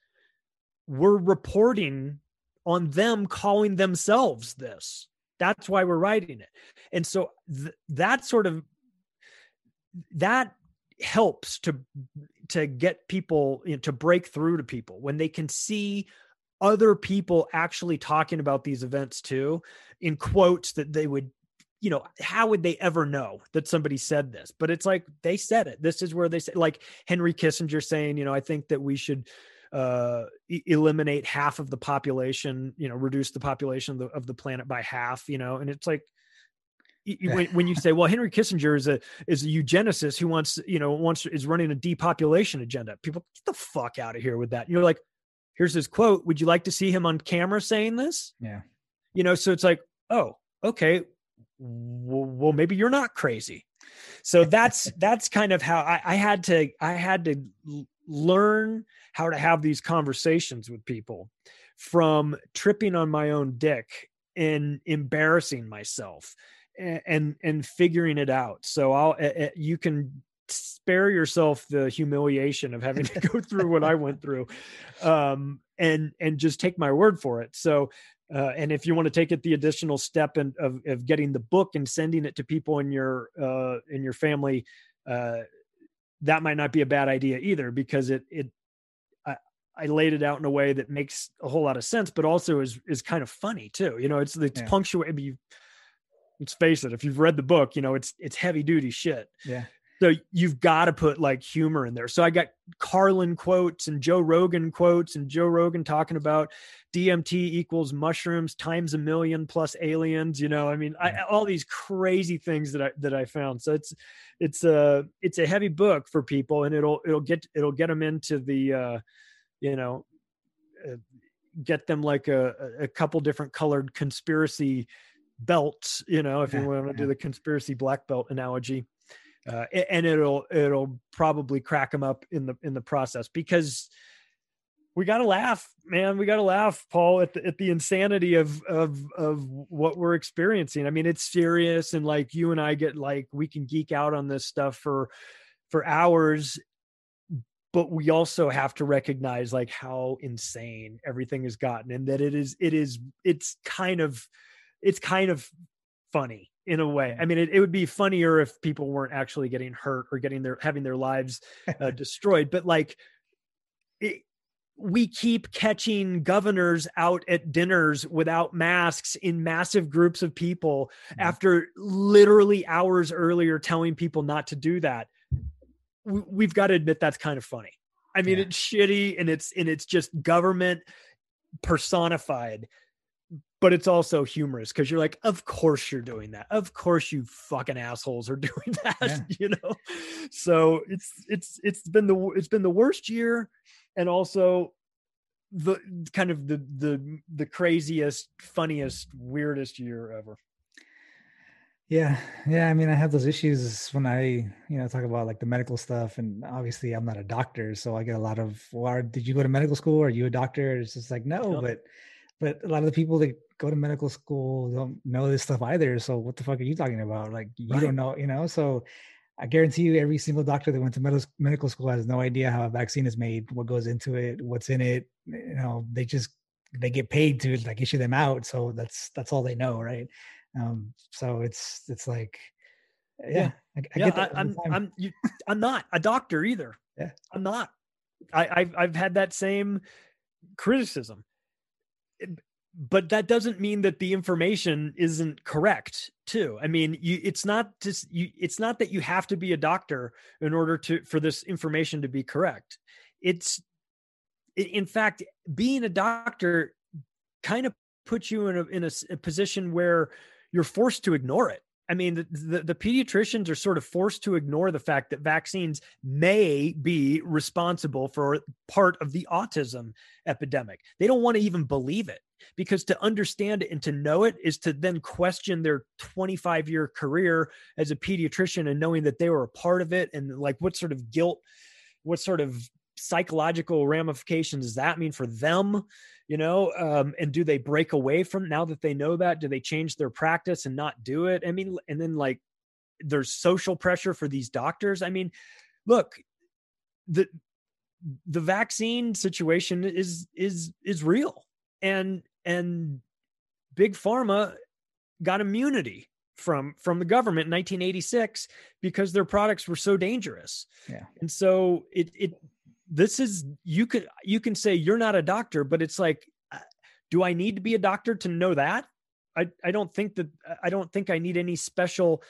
We're reporting on them calling themselves this. That's why we're writing it. And so th- that sort of that helps to to get people you know, to break through to people when they can see other people actually talking about these events too in quotes that they would you know how would they ever know that somebody said this but it's like they said it this is where they say like henry kissinger saying you know i think that we should uh, eliminate half of the population, you know, reduce the population of the, of the planet by half, you know, and it's like, when, when you say, well, Henry Kissinger is a is a eugenicist who wants, you know, wants is running a depopulation agenda. People get the fuck out of here with that. And you're like, here's his quote. Would you like to see him on camera saying this? Yeah. You know, so it's like, oh, okay. Well, well maybe you're not crazy. So that's that's kind of how I, I had to I had to learn how to have these conversations with people from tripping on my own dick and embarrassing myself and and figuring it out. So i'll you can spare yourself the humiliation of having to go through what i went through um and and just take my word for it. So uh, and if you want to take it the additional step in, of, of getting the book and sending it to people in your uh, in your family uh, that might not be a bad idea either because it it I, I laid it out in a way that makes a whole lot of sense but also is is kind of funny too. You know it's it's yeah. punctuated let's face it if you've read the book you know it's it's heavy duty shit. Yeah so you've got to put like humor in there. So i got carlin quotes and joe rogan quotes and joe rogan talking about dmt equals mushrooms times a million plus aliens you know i mean I, all these crazy things that i that i found. So it's it's a it's a heavy book for people and it'll it'll get it'll get them into the uh you know uh, get them like a a couple different colored conspiracy belts, you know, if you want to do the conspiracy black belt analogy. Uh, and it'll it'll probably crack them up in the in the process because we got to laugh, man. We got to laugh, Paul, at the at the insanity of of of what we're experiencing. I mean, it's serious, and like you and I get like we can geek out on this stuff for for hours, but we also have to recognize like how insane everything has gotten, and that it is it is it's kind of it's kind of funny in a way. I mean, it, it would be funnier if people weren't actually getting hurt or getting their having their lives uh, destroyed. But like, it, we keep catching governors out at dinners without masks in massive groups of people mm-hmm. after literally hours earlier telling people not to do that. We, have got to admit that's kind of funny. I mean, yeah. it's shitty and it's and it's just government personified but it's also humorous because you're like, of course you're doing that. Of course you fucking assholes are doing that. Yeah. You know, so it's it's it's been the it's been the worst year, and also the kind of the the the craziest, funniest, weirdest year ever. Yeah, yeah. I mean, I have those issues when I, you know, talk about like the medical stuff, and obviously I'm not a doctor, so I get a lot of, well, did you go to medical school? Are you a doctor? It's just like no, but but a lot of the people that go to medical school don't know this stuff either. So what the fuck are you talking about? Like you right. don't know, you know? So I guarantee you every single doctor that went to med- medical school has no idea how a vaccine is made, what goes into it, what's in it. You know, they just they get paid to like issue them out. So that's that's all they know, right? Um, so it's it's like yeah, yeah. I, I yeah, get that I, am I'm I'm, you, I'm not a doctor either. Yeah, I'm not. I, I've I've had that same criticism but that doesn't mean that the information isn't correct too. I mean you it's not just you it's not that you have to be a doctor in order to for this information to be correct. It's in fact being a doctor kind of puts you in a in a, a position where you're forced to ignore it I mean, the, the, the, pediatricians are sort of forced to ignore the fact that vaccines may be responsible for part of the autism epidemic. They don't want to even believe it because to understand it and to know it is to then question their 25 year career as a pediatrician and knowing that they were a part of it and like what sort of guilt, what sort of psychological ramifications does that mean for them you know um, and do they break away from now that they know that do they change their practice and not do it? I mean and then like there's social pressure for these doctors. I mean look the the vaccine situation is is is real. And and big pharma got immunity from from the government in 1986 because their products were so dangerous. Yeah. And so it it this is you could you can say you're not a doctor but it's like uh, do i need to be a doctor to know that? I i don't think that i don't think i need any special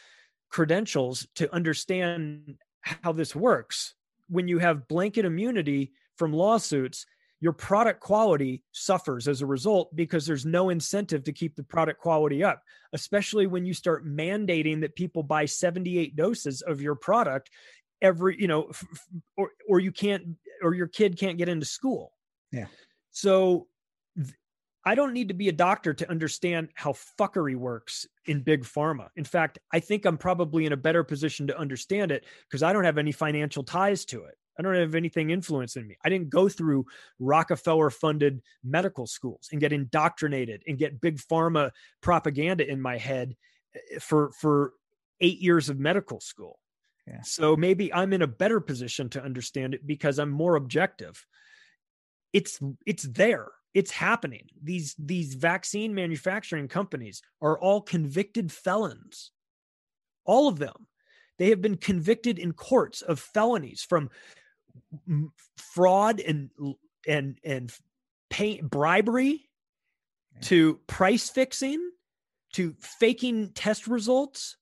credentials to understand how this works. When you have blanket immunity from lawsuits your product quality suffers as a result because there's no incentive to keep the product quality up, especially when you start mandating that people buy 78 doses of your product every, you know, or or you can't or your kid can't get into school. Yeah. So th- I don't need to be a doctor to understand how fuckery works in big pharma. In fact, I think I'm probably in a better position to understand it because I don't have any financial ties to it. I don't have anything influencing me. I didn't go through Rockefeller funded medical schools and get indoctrinated and get big pharma propaganda in my head eh, for for 8 years of medical school. Yeah. So maybe I'm in a better position to understand it because I'm more objective. It's it's there. It's happening. These these vaccine manufacturing companies are all convicted felons. All of them. They have been convicted in courts of felonies from fraud and and and pay bribery to price fixing to faking test results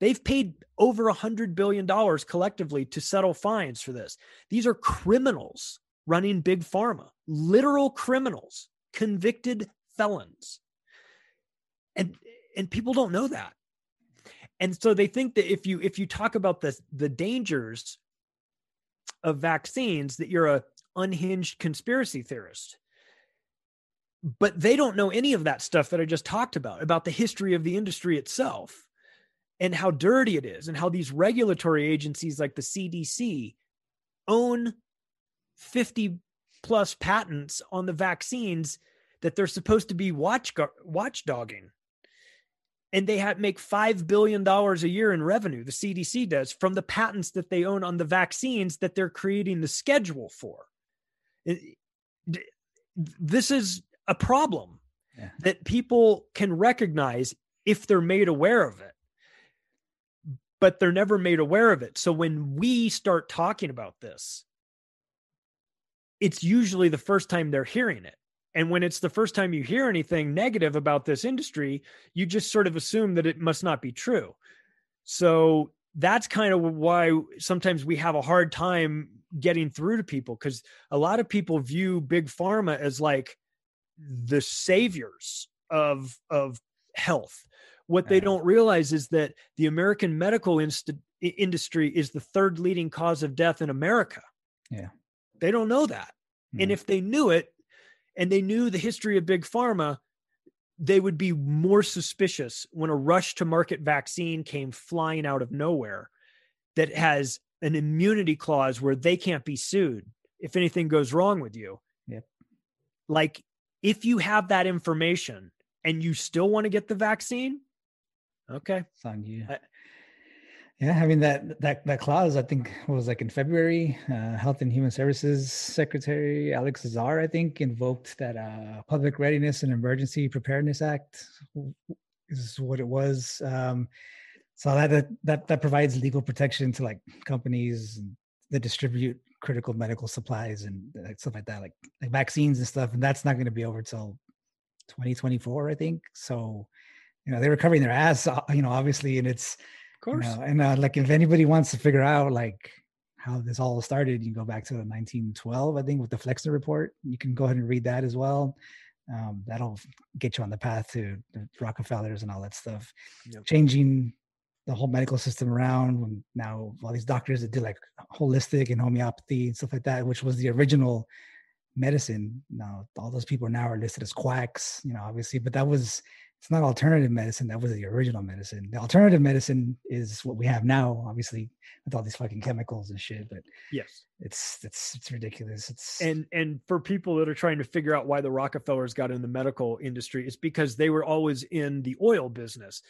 they've paid over a hundred billion dollars collectively to settle fines for this. These are criminals running big pharma literal criminals convicted felons. And and people don't know that. And so they think that if you if you talk about the the dangers of vaccines that you're a unhinged conspiracy theorist. But they don't know any of that stuff that i just talked about about the history of the industry itself and how dirty it is and how these regulatory agencies like the cdc own 50 plus patents on the vaccines that they're supposed to be watch watchdogging and they have make five billion dollars a year in revenue. The CDC does from the patents that they own on the vaccines that they're creating the schedule for. This is a problem Yeah. that people can recognize if they're made aware of it, but they're never made aware of it. So when we start talking about this, it's usually the first time they're hearing it. And when it's the first time you hear anything negative about this industry, you just sort of assume that it must not be true. So that's kind of why sometimes we have a hard time getting through to people because a lot of people view big pharma as like the saviors of of health. What they don't realize is that the American medical inst- industry is the third leading cause of death in America. Yeah. They don't know that. And Mhm. if they knew it and they knew the history of big pharma, they would be more suspicious when a rush to market vaccine came flying out of nowhere that has an immunity clause where they can't be sued if anything goes wrong with you. Yep. Like if you have that information and you still want to get the vaccine, okay. On you. I- yeah, I mean that that that clause. I think was like in February. Uh, Health and Human Services Secretary Alex Azar, I think, invoked that uh, Public Readiness and Emergency Preparedness Act. Is what it was. Um, so that, that that provides legal protection to like companies that distribute critical medical supplies and stuff like that, like like vaccines and stuff. And that's not going to be over till 2024, I think. So, you know, they were covering their ass, uh, you know, obviously, and it's Of course. you know, and uh, like if anybody wants to figure out like how this all started, you can go back to 1912, I think, with the Flexner report. You can go ahead and read that as well. Um, that'll get you on the path to the Rockefellers and all that stuff. Yep. Changing the whole medical system around. Now all these doctors that did like holistic and homeopathy and stuff like that, which was the original medicine. Now all those people now are listed as quacks, you know, obviously, but that was it's not alternative medicine. That was the original medicine. The alternative medicine is what we have now, obviously, with all these fucking chemicals and shit. But yes. it's it's it's ridiculous. It's and and for people that are trying to figure out why the rockefellers got in the medical industry it's because they were always in the oil business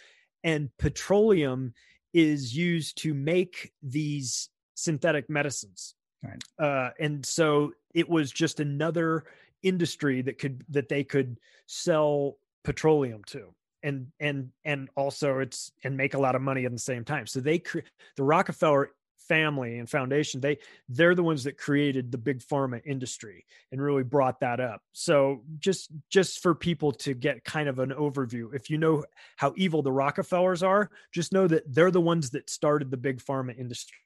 and petroleum is used to make these synthetic medicines Right. uh, and so it was just another industry that could that they could sell petroleum too. And and and also it's and make a lot of money at the same time. So they cre- the rockefeller family and foundation they they're the ones that created the big pharma industry and really brought that up. So just just for people to get kind of an overview if you know how evil the rockefellers are just know that they're the ones that started the big pharma industry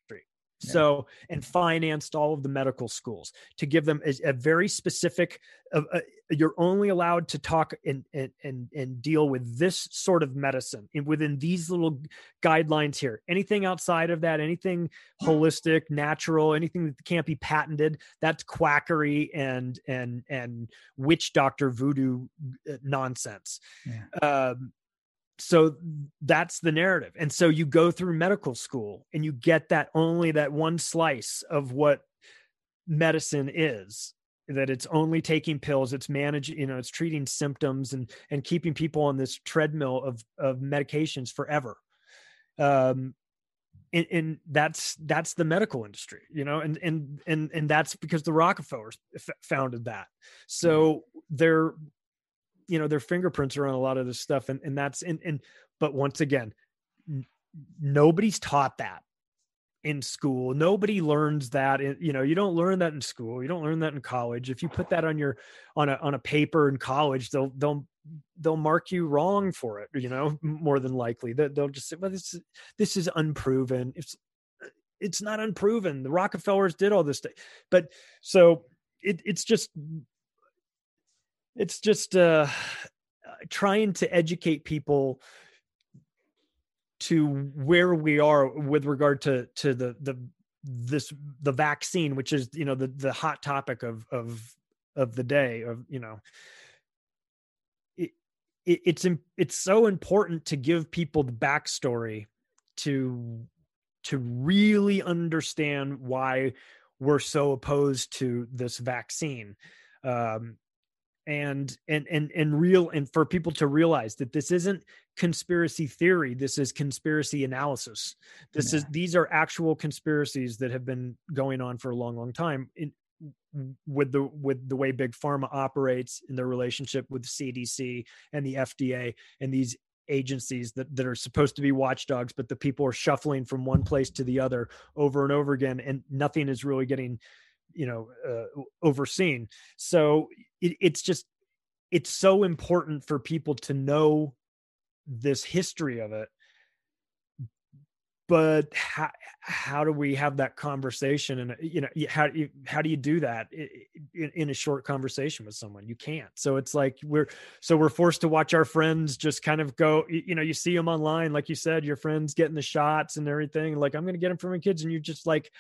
So, and financed all of the medical schools to give them a, a very specific. Uh, uh, you're only allowed to talk and, and and and deal with this sort of medicine and within these little guidelines here. Anything outside of that, anything holistic, natural, anything that can't be patented, that's quackery and and and witch doctor voodoo uh, nonsense. Yeah. Um, so that's the narrative. And so you go through medical school and you get that only that one slice of what medicine is that it's only taking pills it's managing you know it's treating symptoms and and keeping people on this treadmill of of medications forever. Um and, and that's that's the medical industry you know and and and and that's because the rockefellers f- founded that. So they're you know their fingerprints are on a lot of this stuff and and that's and and but once again n- nobody's taught that in school. Nobody learns that in, you know you don't learn that in school. You don't learn that in college. If you put that on your on a on a paper in college they'll they'll they'll mark you wrong for it you know more than likely. They'll, they'll just say well this is this is unproven. It's it's not unproven. The rockefellers did all this stuff but so it, it's just it's just uh, trying to educate people to where we are with regard to to the the this the vaccine which is you know the the hot topic of of of the day of you know it, it it's it's so important to give people the backstory to to really understand why we're so opposed to this vaccine. Um, and and and and real and for people to realize that this isn't conspiracy theory this is conspiracy analysis this yeah. is these are actual conspiracies that have been going on for a long long time in with the with the way big pharma operates in their relationship with cdc and the fda and these agencies that, that are supposed to be watchdogs but the people are shuffling from one place to the other over and over again and nothing is really getting you know uh, overseen. So it, it's just it's so important for people to know this history of it. But how, how do we have that conversation? And you know how do you how do you do that in, in, a short conversation with someone? You can't. So it's like we're so we're forced to watch our friends just kind of go you know you see them online like you said your friends getting the shots and everything like i'm gonna get them for my kids and you're just like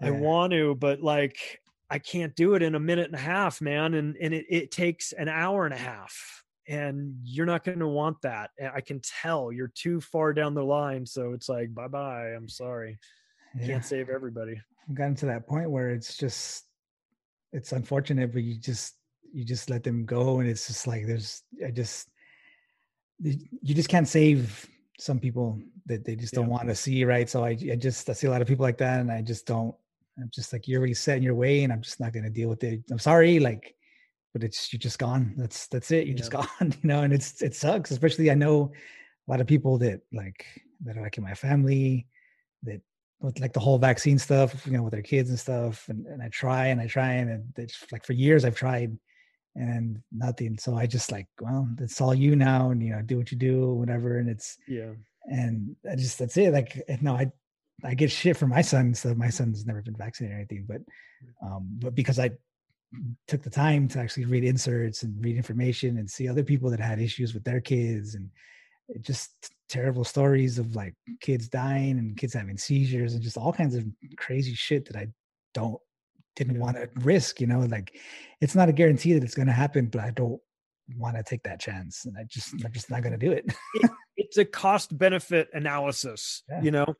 I want to, but like I can't do it in a minute and a half, man. And and it, it takes an hour and a half. And you're not going to want that. I can tell you're too far down the line. So it's like, bye bye. I'm sorry. Yeah. Can't save everybody. I've gotten to that point where it's just, it's unfortunate, but you just, you just let them go. And it's just like, there's, I just, you just can't save some people that they just don't want to see. Right. So I, I just, I see a lot of people like that. And I just don't, I'm just like you're already set in your way, and I'm just not going to deal with it. I'm sorry, like, but it's you're just gone. That's that's it. You're yeah. just gone, you know. And it's it sucks, especially I know a lot of people that like that are like in my family that with like the whole vaccine stuff, you know, with their kids and stuff. And, and I try and I try and it's like for years I've tried and nothing. So I just like, well, it's all you now, and you know, do what you do, whatever. And it's yeah. And I just that's it. Like no, I I get shit from my son. So my son's never been vaccinated or anything, but um, but because I took the time to actually read inserts and read information and see other people that had issues with their kids and just terrible stories of like kids dying and kids having seizures and just all kinds of crazy shit that I don't didn't want to risk, you know, like it's not a guarantee that it's going to happen, but I don't want to take that chance and I just I'm just not going to do it. it. It's a cost benefit analysis, yeah. you know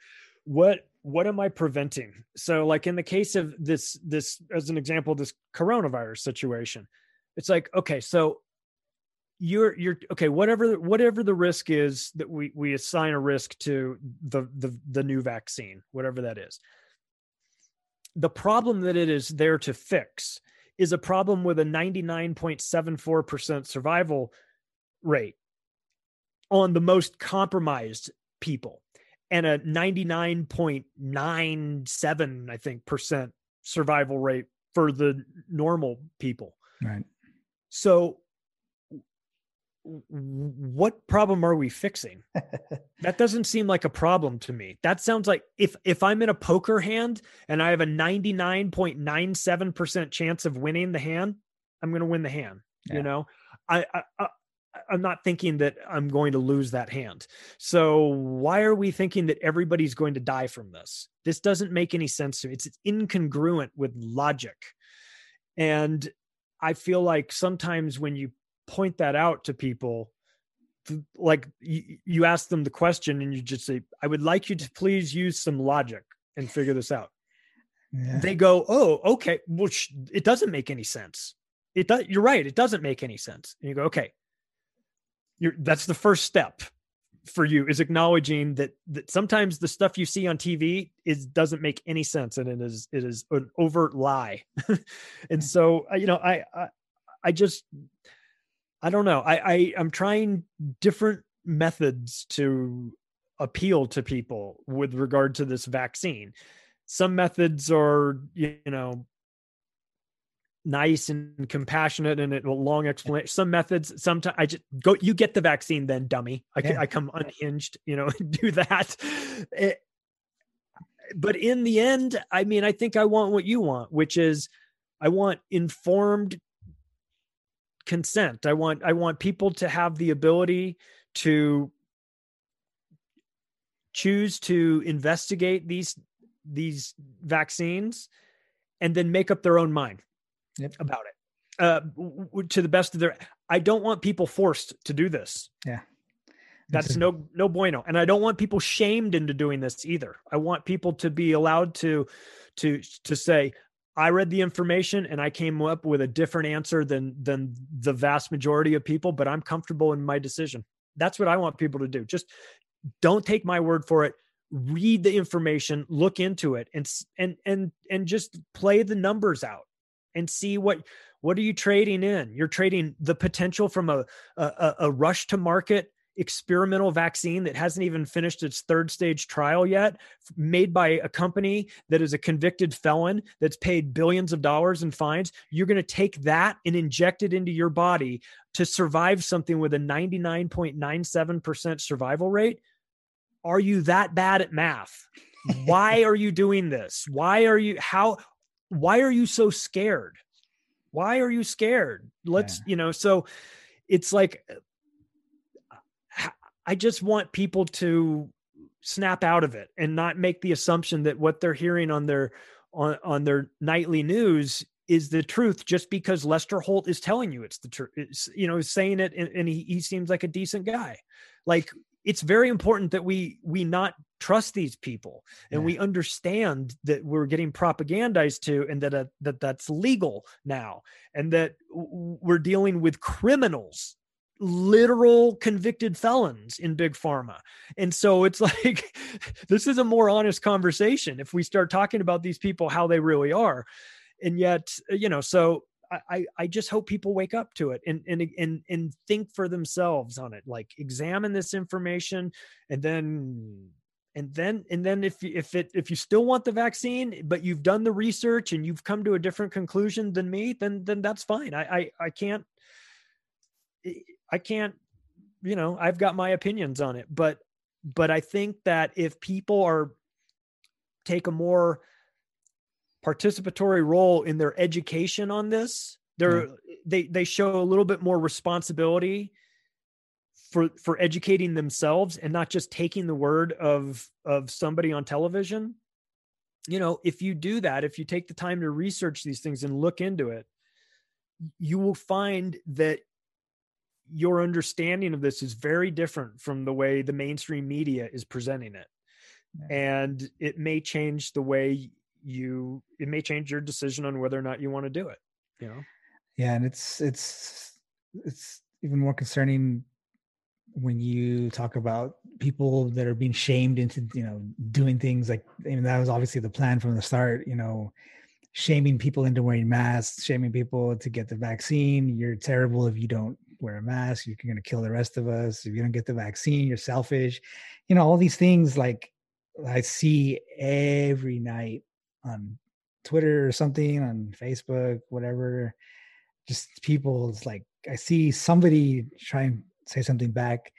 what what am i preventing? So like in the case of this this as an example this coronavirus situation it's like okay so you're you're okay whatever whatever the risk is that we we assign a risk to the the the new vaccine whatever that is the problem that it is there to fix is a problem with a 99.74% survival rate on the most compromised people and a 99.97 i think percent survival rate for the normal people right so what problem are we fixing? that doesn't seem like a problem to me. That sounds like if if I'm in a poker hand and I have a 99.97% chance of winning the hand, I'm going to win the hand, yeah. you know. I, I, I I'm not thinking that I'm going to lose that hand. So why are we thinking that everybody's going to die from this? This doesn't make any sense to me. It's incongruent with logic. And I feel like sometimes when you point that out to people like you, you ask them the question and you just say i would like you to please use some logic and figure this out yeah. they go oh okay well it doesn't make any sense it does you're right it doesn't make any sense and you go okay you're that's the first step for you is acknowledging that that sometimes the stuff you see on TV is doesn't make any sense and it is it is an overt lie. and so uh, you know I, I I just I don't know. I, I I'm trying different methods to appeal to people with regard to this vaccine. Some methods are, you know, nice and compassionate and a long explanation. Some methods, sometimes I just go, you get the vaccine, then dummy. I, yeah. I come unhinged, you know, do that. It, eh, but in the end, I mean, I think I want what you want, which is I want informed consent i want i want people to have the ability to choose to investigate these these vaccines and then make up their own mind yep. about it uh, to the best of their i don't want people forced to do this yeah that's no no bueno and i don't want people shamed into doing this either i want people to be allowed to to to say I read the information and I came up with a different answer than than the vast majority of people, but I'm comfortable in my decision. That's what I want people to do. Just don't take my word for it. Read the information, look into it, and and and and just play the numbers out and see what what are you trading in. You're trading the potential from a a, a rush to market experimental vaccine that hasn't even finished its third stage trial yet, made by a company that is a convicted felon that's paid billions of dollars in fines, you're going to take that and inject it into your body to survive something with a 99.97% survival rate. Are you that bad at math? Why are you doing this? Why are you how why are you so scared? Why are you scared? Let's, yeah. you know, so it's like uh, I just want people to snap out of it and not make the assumption that what they're hearing on their on on their nightly news is the truth just because Lester Holt is telling you it's the truth. You know, saying it and, and he, he seems like a decent guy. Like it's very important that we we not trust these people and yeah. we understand that we're getting propagandized to and that uh, that that's legal now and that we're dealing with criminals literal convicted felons in big pharma. And so it's like this is a more honest conversation if we start talking about these people how they really are. And yet, you know, so I, I just hope people wake up to it and, and and and think for themselves on it. Like examine this information and then and then and then if if it if you still want the vaccine but you've done the research and you've come to a different conclusion than me then then that's fine i i, I can't I can't, you know, I've got my opinions on it, but but I think that if people are take a more participatory role in their education on this, they're yeah. they they show a little bit more responsibility for for educating themselves and not just taking the word of of somebody on television. You know if you do that if you take the time to research these things and look into it you will find that your understanding of this is very different from the way the mainstream media is presenting it. And it may change the way you it may change your decision on whether or not you want to do it you know? Yeah and it's it's it's even more concerning when you talk about people that are being shamed into you know doing things like I mean that was obviously the plan from the start you know shaming people into wearing masks shaming people to get the vaccine. You're terrible if you don't wear a mask you're going to kill the rest of us. If you don't get the vaccine you're selfish. You know all these things like i see every night on twitter or something on facebook whatever just people it's like i see somebody trying say something back,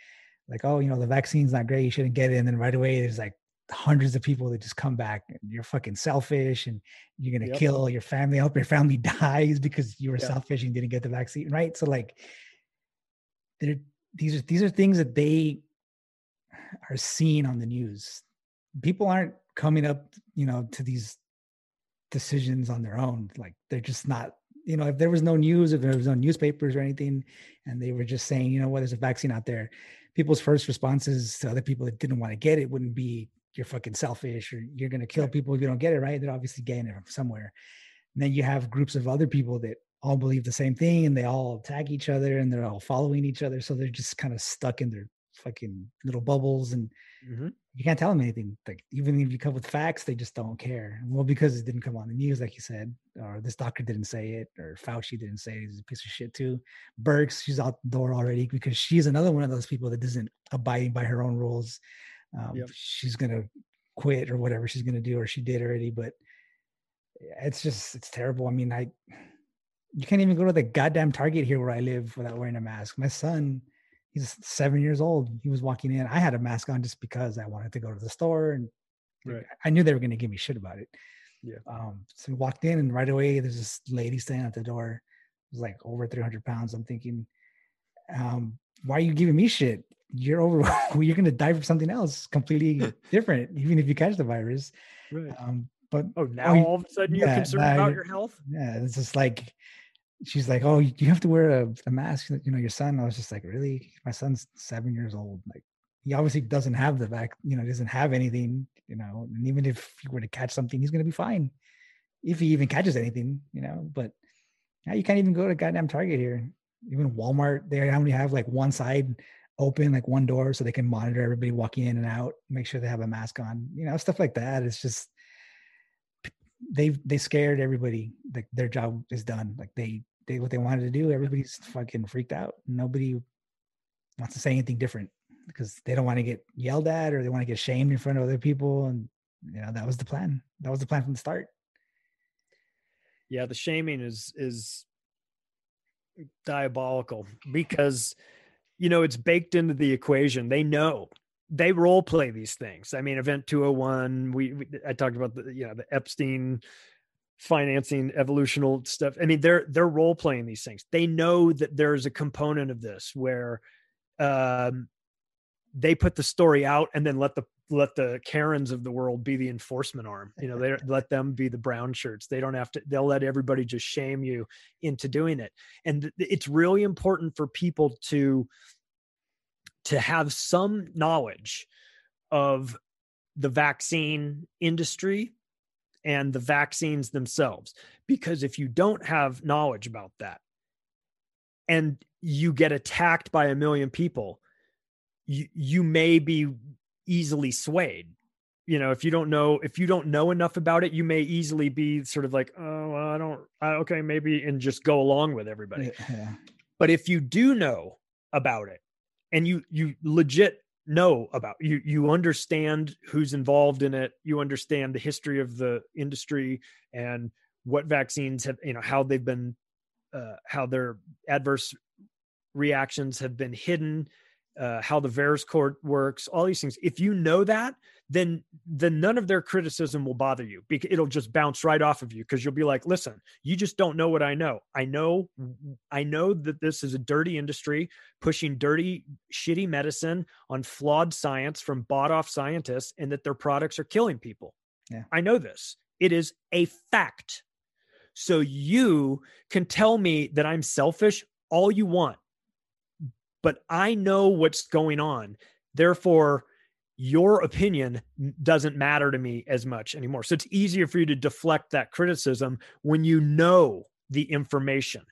like, "Oh, you know, the vaccine's not great. You shouldn't get it." And then right away, there's like hundreds of people that just come back and you're fucking selfish and you're gonna yep. kill your family. I hope your family dies because you were yep. selfish and didn't get the vaccine, right? So like, these are these are things that they are seeing on the news. People aren't coming up, you know, to these decisions on their own. Like they're just not, you know, if there was no news, if there was no newspapers or anything, and they were just saying, you know what, there's a vaccine out there, people's first responses to other people that didn't want to get it wouldn't be you're fucking selfish or you're gonna kill people if you don't get it, right? They're obviously getting it from somewhere. And then you have groups of other people that all believe the same thing and they all tag each other and they're all following each other. So they're just kind of stuck in their fucking little bubbles and mm-hmm. You can't tell them anything. Like even if you come with facts, they just don't care. Well, because it didn't come on the news, like you said, or this doctor didn't say it, or Fauci didn't say it. He's a piece of shit too. Birx, she's out the door already because she's another one of those people that isn't abiding by her own rules. Um, yep. She's gonna quit or whatever she's gonna do, or she did already. But it's just it's terrible. I mean, I you can't even go to the goddamn Target here where I live without wearing a mask. My son he's seven years old. He was walking in. I had a mask on just because I wanted to go to the store, and right. I knew they were going to give me shit about it. Yeah. Um, so we walked in, and right away there's this lady standing at the door. It was like over 300 pounds. I'm thinking, um, why are you giving me shit? You're over. you're going to die from something else completely different, even if you catch the virus. Right. Um, but oh, now oh, all of a sudden you're yeah, concerned about your health. Yeah, it's just like she's like, "Oh, you have to wear a, a, mask." You know, your son. I was just like, "Really? My son's seven years old. Like, he obviously doesn't have the vac. You know, doesn't have anything. You know, and even if he were to catch something, he's gonna be fine. If he even catches anything, you know. But now you can't even go to goddamn Target here. Even Walmart, they only have like one side open, like one door, so they can monitor everybody walking in and out, make sure they have a mask on. You know, stuff like that. It's just they they scared everybody like their job is done like they they what they wanted to do everybody's fucking freaked out nobody wants to say anything different because they don't want to get yelled at or they want to get shamed in front of other people and you know that was the plan that was the plan from the start. Yeah the shaming is is diabolical because you know it's baked into the equation they know they role play these things. I mean, Event 201, we, we I talked about the you know the Epstein financing evolutional stuff. I mean, they're they're role playing these things. They know that there's a component of this where um, they put the story out and then let the let the Karens of the world be the enforcement arm. You know, they let them be the brown shirts. They don't have to. They'll let everybody just shame you into doing it. And th- it's really important for people to to have some knowledge of the vaccine industry and the vaccines themselves. Because if you don't have knowledge about that and you get attacked by a million people, you, you may be easily swayed. You know, if you don't know, if you don't know enough about it, you may easily be sort of like, oh, well, I don't, I, okay, maybe, and just go along with everybody. Yeah. But if you do know about it and you you legit know about you you understand who's involved in it. You understand the history of the industry and what vaccines have you know how they've been uh, how their adverse reactions have been hidden uh, how the VAERS court works, all these things. If you know that, then then none of their criticism will bother you because it'll just bounce right off of you because you'll be like, listen, you just don't know what I know. I know I know that this is a dirty industry pushing dirty, shitty medicine on flawed science from bought off scientists and that their products are killing people. Yeah. I know this. It is a fact. So you can tell me that I'm selfish all you want but I know what's going on. Therefore, your opinion doesn't matter to me as much anymore. So it's easier for you to deflect that criticism when you know the information.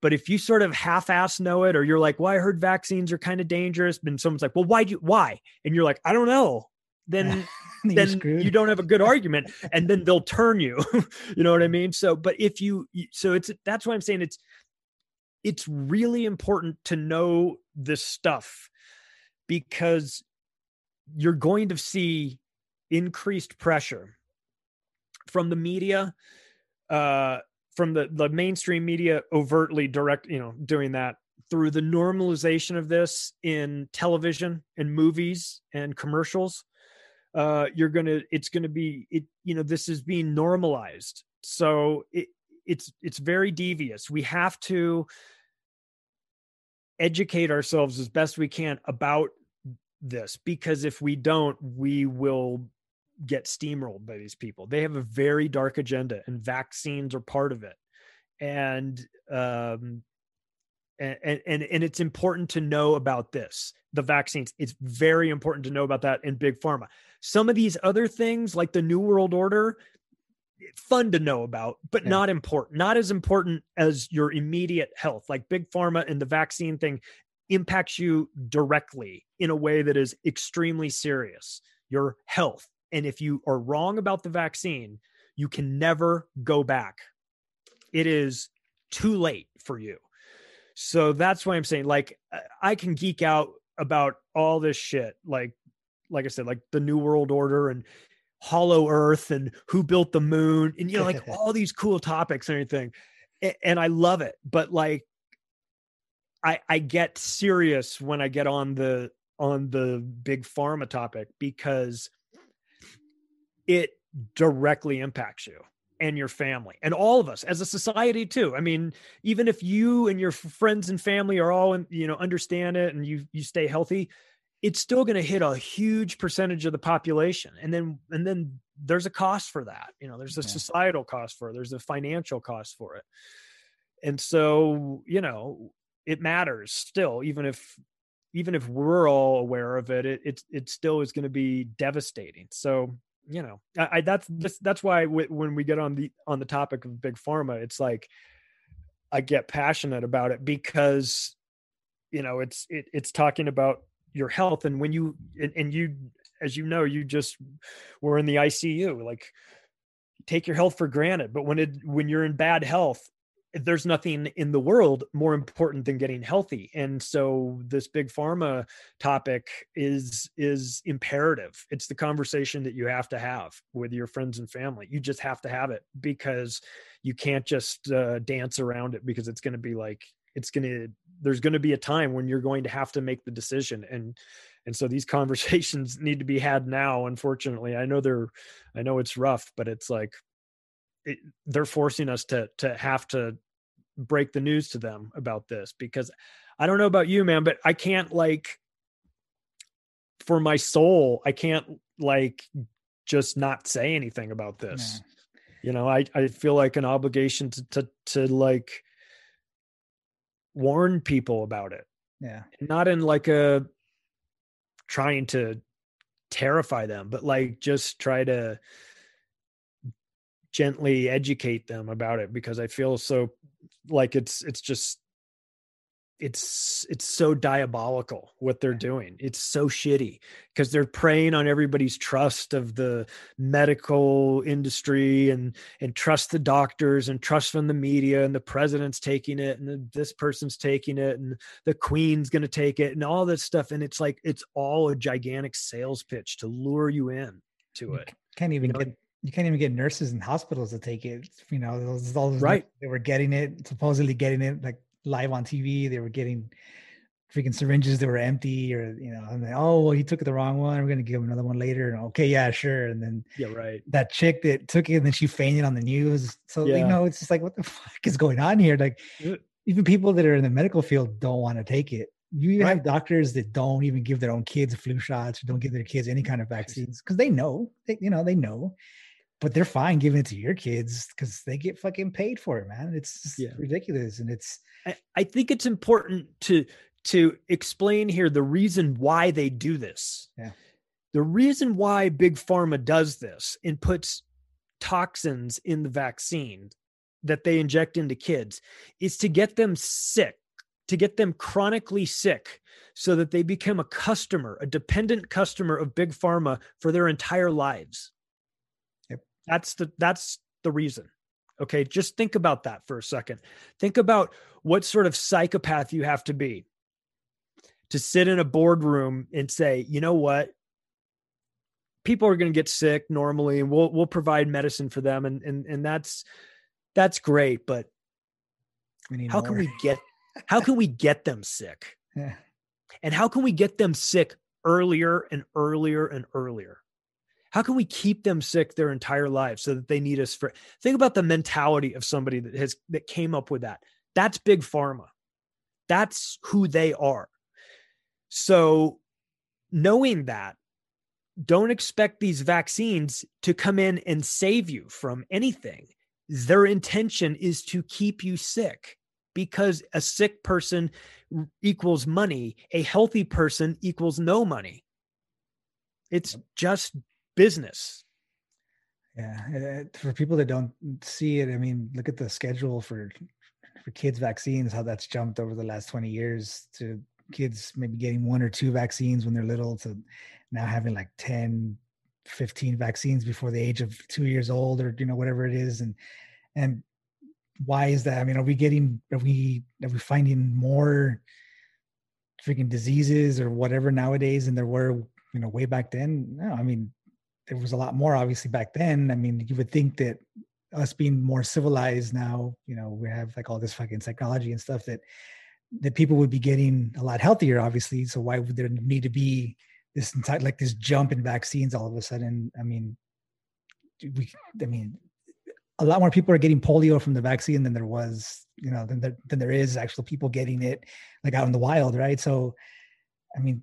But if you sort of half-ass know it, or you're like, "Well, I heard vaccines are kind of dangerous," and someone's like, "Well, why do you, why?" and you're like, "I don't know," then then you don't have a good argument, and then they'll turn you. you know what I mean? So, but if you, so it's that's why I'm saying it's it's really important to know this stuff because you're going to see increased pressure from the media uh from the the mainstream media overtly direct you know doing that through the normalization of this in television and movies and commercials. Uh you're gonna it's gonna be it you know this is being normalized. So it it's it's very devious. We have to educate ourselves as best we can about this because if we don't we will get steamrolled by these people. They have a very dark agenda and vaccines are part of it. And um and, and and it's important to know about this. The vaccines it's very important to know about that in big pharma. Some of these other things like the new world order fun to know about but yeah. not important not as important as your immediate health. Like big pharma and the vaccine thing impacts you directly in a way that is extremely serious. Your health. And if you are wrong about the vaccine you can never go back. It is too late for you. So that's why I'm saying like I can geek out about all this shit like like I said like the new world order and hollow earth and who built the moon and you know like all these cool topics and everything. And I love it but like I I get serious when I get on the on the big pharma topic because it directly impacts you and your family and all of us as a society too. I mean even if you and your friends and family are all in, you know understand it and you you stay healthy it's still going to hit a huge percentage of the population and then and then there's a cost for that you know there's a yeah. societal cost for it there's a financial cost for it and so you know it matters still even if even if we're all aware of it it it, it still is going to be devastating so you know, I, I that's just, that's why when we get on the on the topic of big pharma, it's like I get passionate about it because you know it's it, it's talking about your health and when you and, and you as you know you just were in the ICU like take your health for granted. But when it when you're in bad health there's nothing in the world more important than getting healthy. And so this big pharma topic is is imperative. It's the conversation that you have to have with your friends and family. You just have to have it because you can't just uh, dance around it because it's going to be like it's going to there's going to be a time when you're going to have to make the decision and and so these conversations need to be had now unfortunately i know they're i know it's rough but it's like it, they're forcing us to to have to break the news to them about this because I don't know about you, man, but I can't like for my soul, I can't like just not say anything about this. You know, I I feel like an obligation to to to like warn people about it. Yeah. Not in like a trying to terrify them, but like just try to gently educate them about it because I feel so like it's it's just it's it's so diabolical what they're doing it's so shitty because they're preying on everybody's trust of the medical industry and and trust the doctors and trust from the media and the president's taking it and the, this person's taking it and the queen's going to take it and all this stuff and it's like it's all a gigantic sales pitch to lure you in to it can't even you know? get you can't even get nurses in hospitals to take it. You know, those all those right. They were getting it, supposedly getting it like live on TV. They were getting freaking syringes that were empty, or you know, and they, oh well, he took the wrong one. We're gonna give him another one later. And okay, yeah, sure. And then yeah, right. That chick that took it, and then she fainted on the news. So yeah. you know, it's just like, what the fuck is going on here? Like, even people that are in the medical field don't want to take it. You even right. have doctors that don't even give their own kids flu shots, or don't give their kids any kind of vaccines because they know, they, you know, they know but they're fine giving it to your kids because they get fucking paid for it, man. It's yeah. ridiculous, and it's. I, I think it's important to to explain here the reason why they do this. Yeah. The reason why big pharma does this and puts toxins in the vaccine that they inject into kids is to get them sick, to get them chronically sick so that they become a customer, a dependent customer of big pharma for their entire lives. That's the that's the reason. Okay, just think about that for a second. Think about what sort of psychopath you have to be to sit in a boardroom and say, "You know what? People are going to get sick normally and we'll we'll provide medicine for them and and and that's that's great, but how more. can we get how can we get them sick? Yeah. And how can we get them sick earlier and earlier and earlier? How can we keep them sick their entire lives so that they need us for think about the mentality of somebody that has that came up with that. That's big pharma. That's who they are. So knowing that don't expect these vaccines to come in and save you from anything. Their intention is to keep you sick because a sick person equals money, a healthy person equals no money. It's just business. Yeah, eh, for people that don't see it, I mean, look at the schedule for for kids vaccines, how that's jumped over the last 20 years to kids maybe getting one or two vaccines when they're little to now having like 10 15 vaccines before the age of two years old or you know whatever it is. And and why is that? I mean are we getting are we are we finding more freaking diseases or whatever nowadays than there were you know way back then? No i mean there was a lot more obviously back then i mean you would think that us being more civilized now you know we have like all this fucking technology and stuff that that people would be getting a lot healthier obviously so why would there need to be this entire like this jump in vaccines all of a sudden. I mean, we, I mean, a lot more people are getting polio from the vaccine than there was, you know, than there, than there is actual people getting it like out in the wild, right? So, I mean,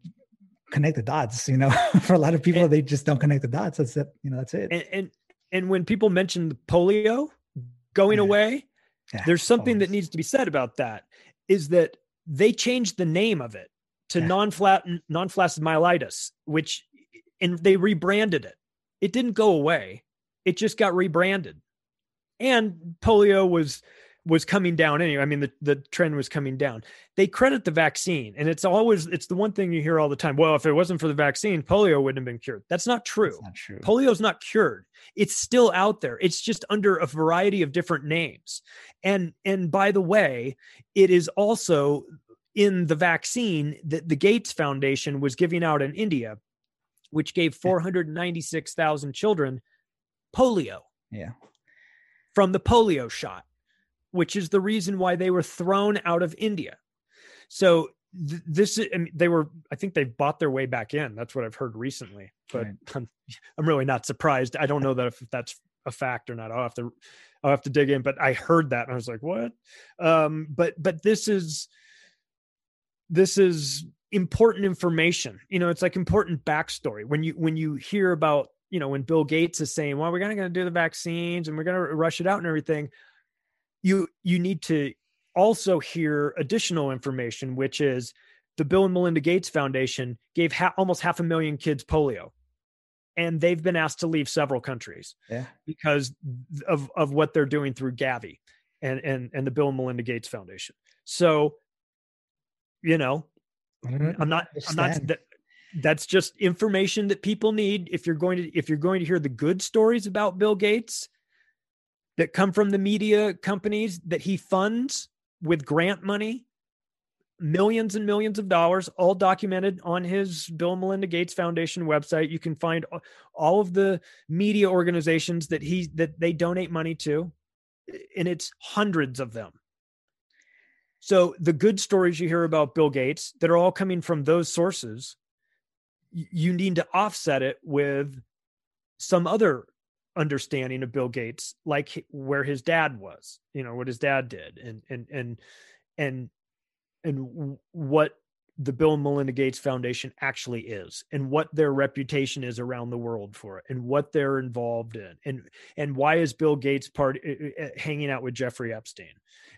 connect the dots. You know, for a lot of people, and, they just don't connect the dots. That's it. You know, that's it. And and, and when people mention polio going yeah. away, yeah, there's something always. that needs to be said about that. Is that they changed the name of it to yeah. non-flat non-flaccid myelitis, which and they rebranded it. It didn't go away. It just got rebranded. And polio was was coming down anyway. I mean, the, the trend was coming down. They credit the vaccine, and it's always it's the one thing you hear all the time. Well, if it wasn't for the vaccine, polio wouldn't have been cured. That's not true. That's not true. Polio's not cured. It's still out there. It's just under a variety of different names. And and by the way, it is also in the vaccine that the Gates Foundation was giving out in India, which gave 496,000 children polio. Yeah. From the polio shot, which is the reason why they were thrown out of India. So th- this I mean, they were I think they've bought their way back in. That's what I've heard recently. But right. I'm, I'm really not surprised. I don't know that if that's a fact or not. I'll have to I'll have to dig in, but I heard that and I was like, "What?" Um but but this is this is important information you know it's like important backstory when you when you hear about you know when bill gates is saying well we're gonna, gonna do the vaccines and we're gonna rush it out and everything you you need to also hear additional information which is the bill and melinda gates foundation gave ha- almost half a million kids polio. And they've been asked to leave several countries yeah. because of of what they're doing through gavi and and and the bill and melinda gates foundation. So you know mm-hmm. i'm not i'm not that, that's just information that people need. If you're going to if you're going to hear the good stories about bill gates that come from the media companies that he funds with grant money millions and millions of dollars all documented on his bill and melinda gates foundation website. You can find all of the media organizations that he that they donate money to and it's hundreds of them. So the good stories you hear about Bill Gates that are all coming from those sources, you need to offset it with some other understanding of Bill Gates, like where his dad was, you know, what his dad did and and and and and what the Bill and Melinda Gates Foundation actually is and what their reputation is around the world for it and what they're involved in and and why is Bill Gates part uh, uh, hanging out with Jeffrey Epstein.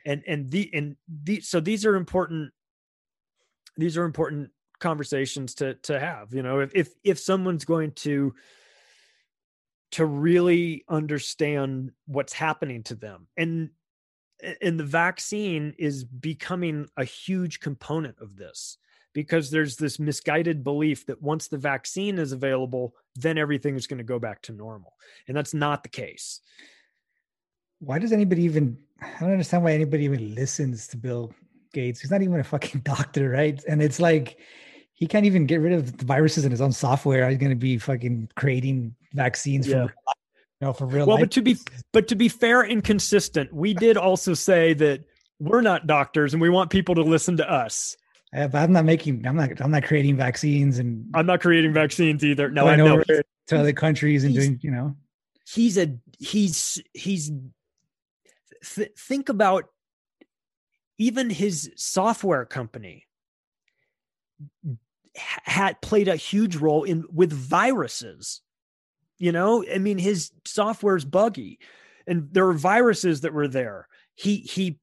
And and the and the so these are important these are important conversations to to have you know if if if someone's going to to really understand what's happening to them. And and the vaccine is becoming a huge component of this because there's this misguided belief that once the vaccine is available then everything is going to go back to normal. And that's not the case. Why does anybody even i don't understand why anybody even listens to bill gates. He's not even a fucking doctor right? And it's like he can't even get rid of the viruses in his own software he's going to be fucking creating vaccines yeah. for you know for real well life. but to be but to be fair and consistent we did also say that we're not doctors and we want people to listen to us. Uh, but I'm not making. I'm not. I'm not creating vaccines, and I'm not creating vaccines either. No, I know. to other countries and doing. You know. he's a he's he's th- think about even his software company had played a huge role in with viruses. You know i mean his software's buggy and there are viruses that were there. He he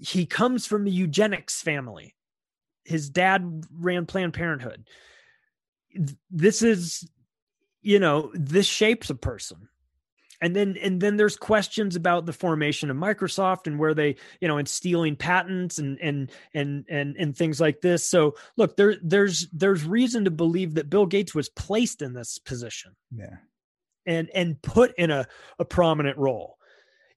he comes from the eugenics family. His dad ran planned parenthood. This is you know this shapes a person and then and then there's questions about the formation of microsoft and where they you know and stealing patents and and and and and things like this. So look there there's there's reason to believe that bill gates was placed in this position. Yeah. and and put in a, a prominent role.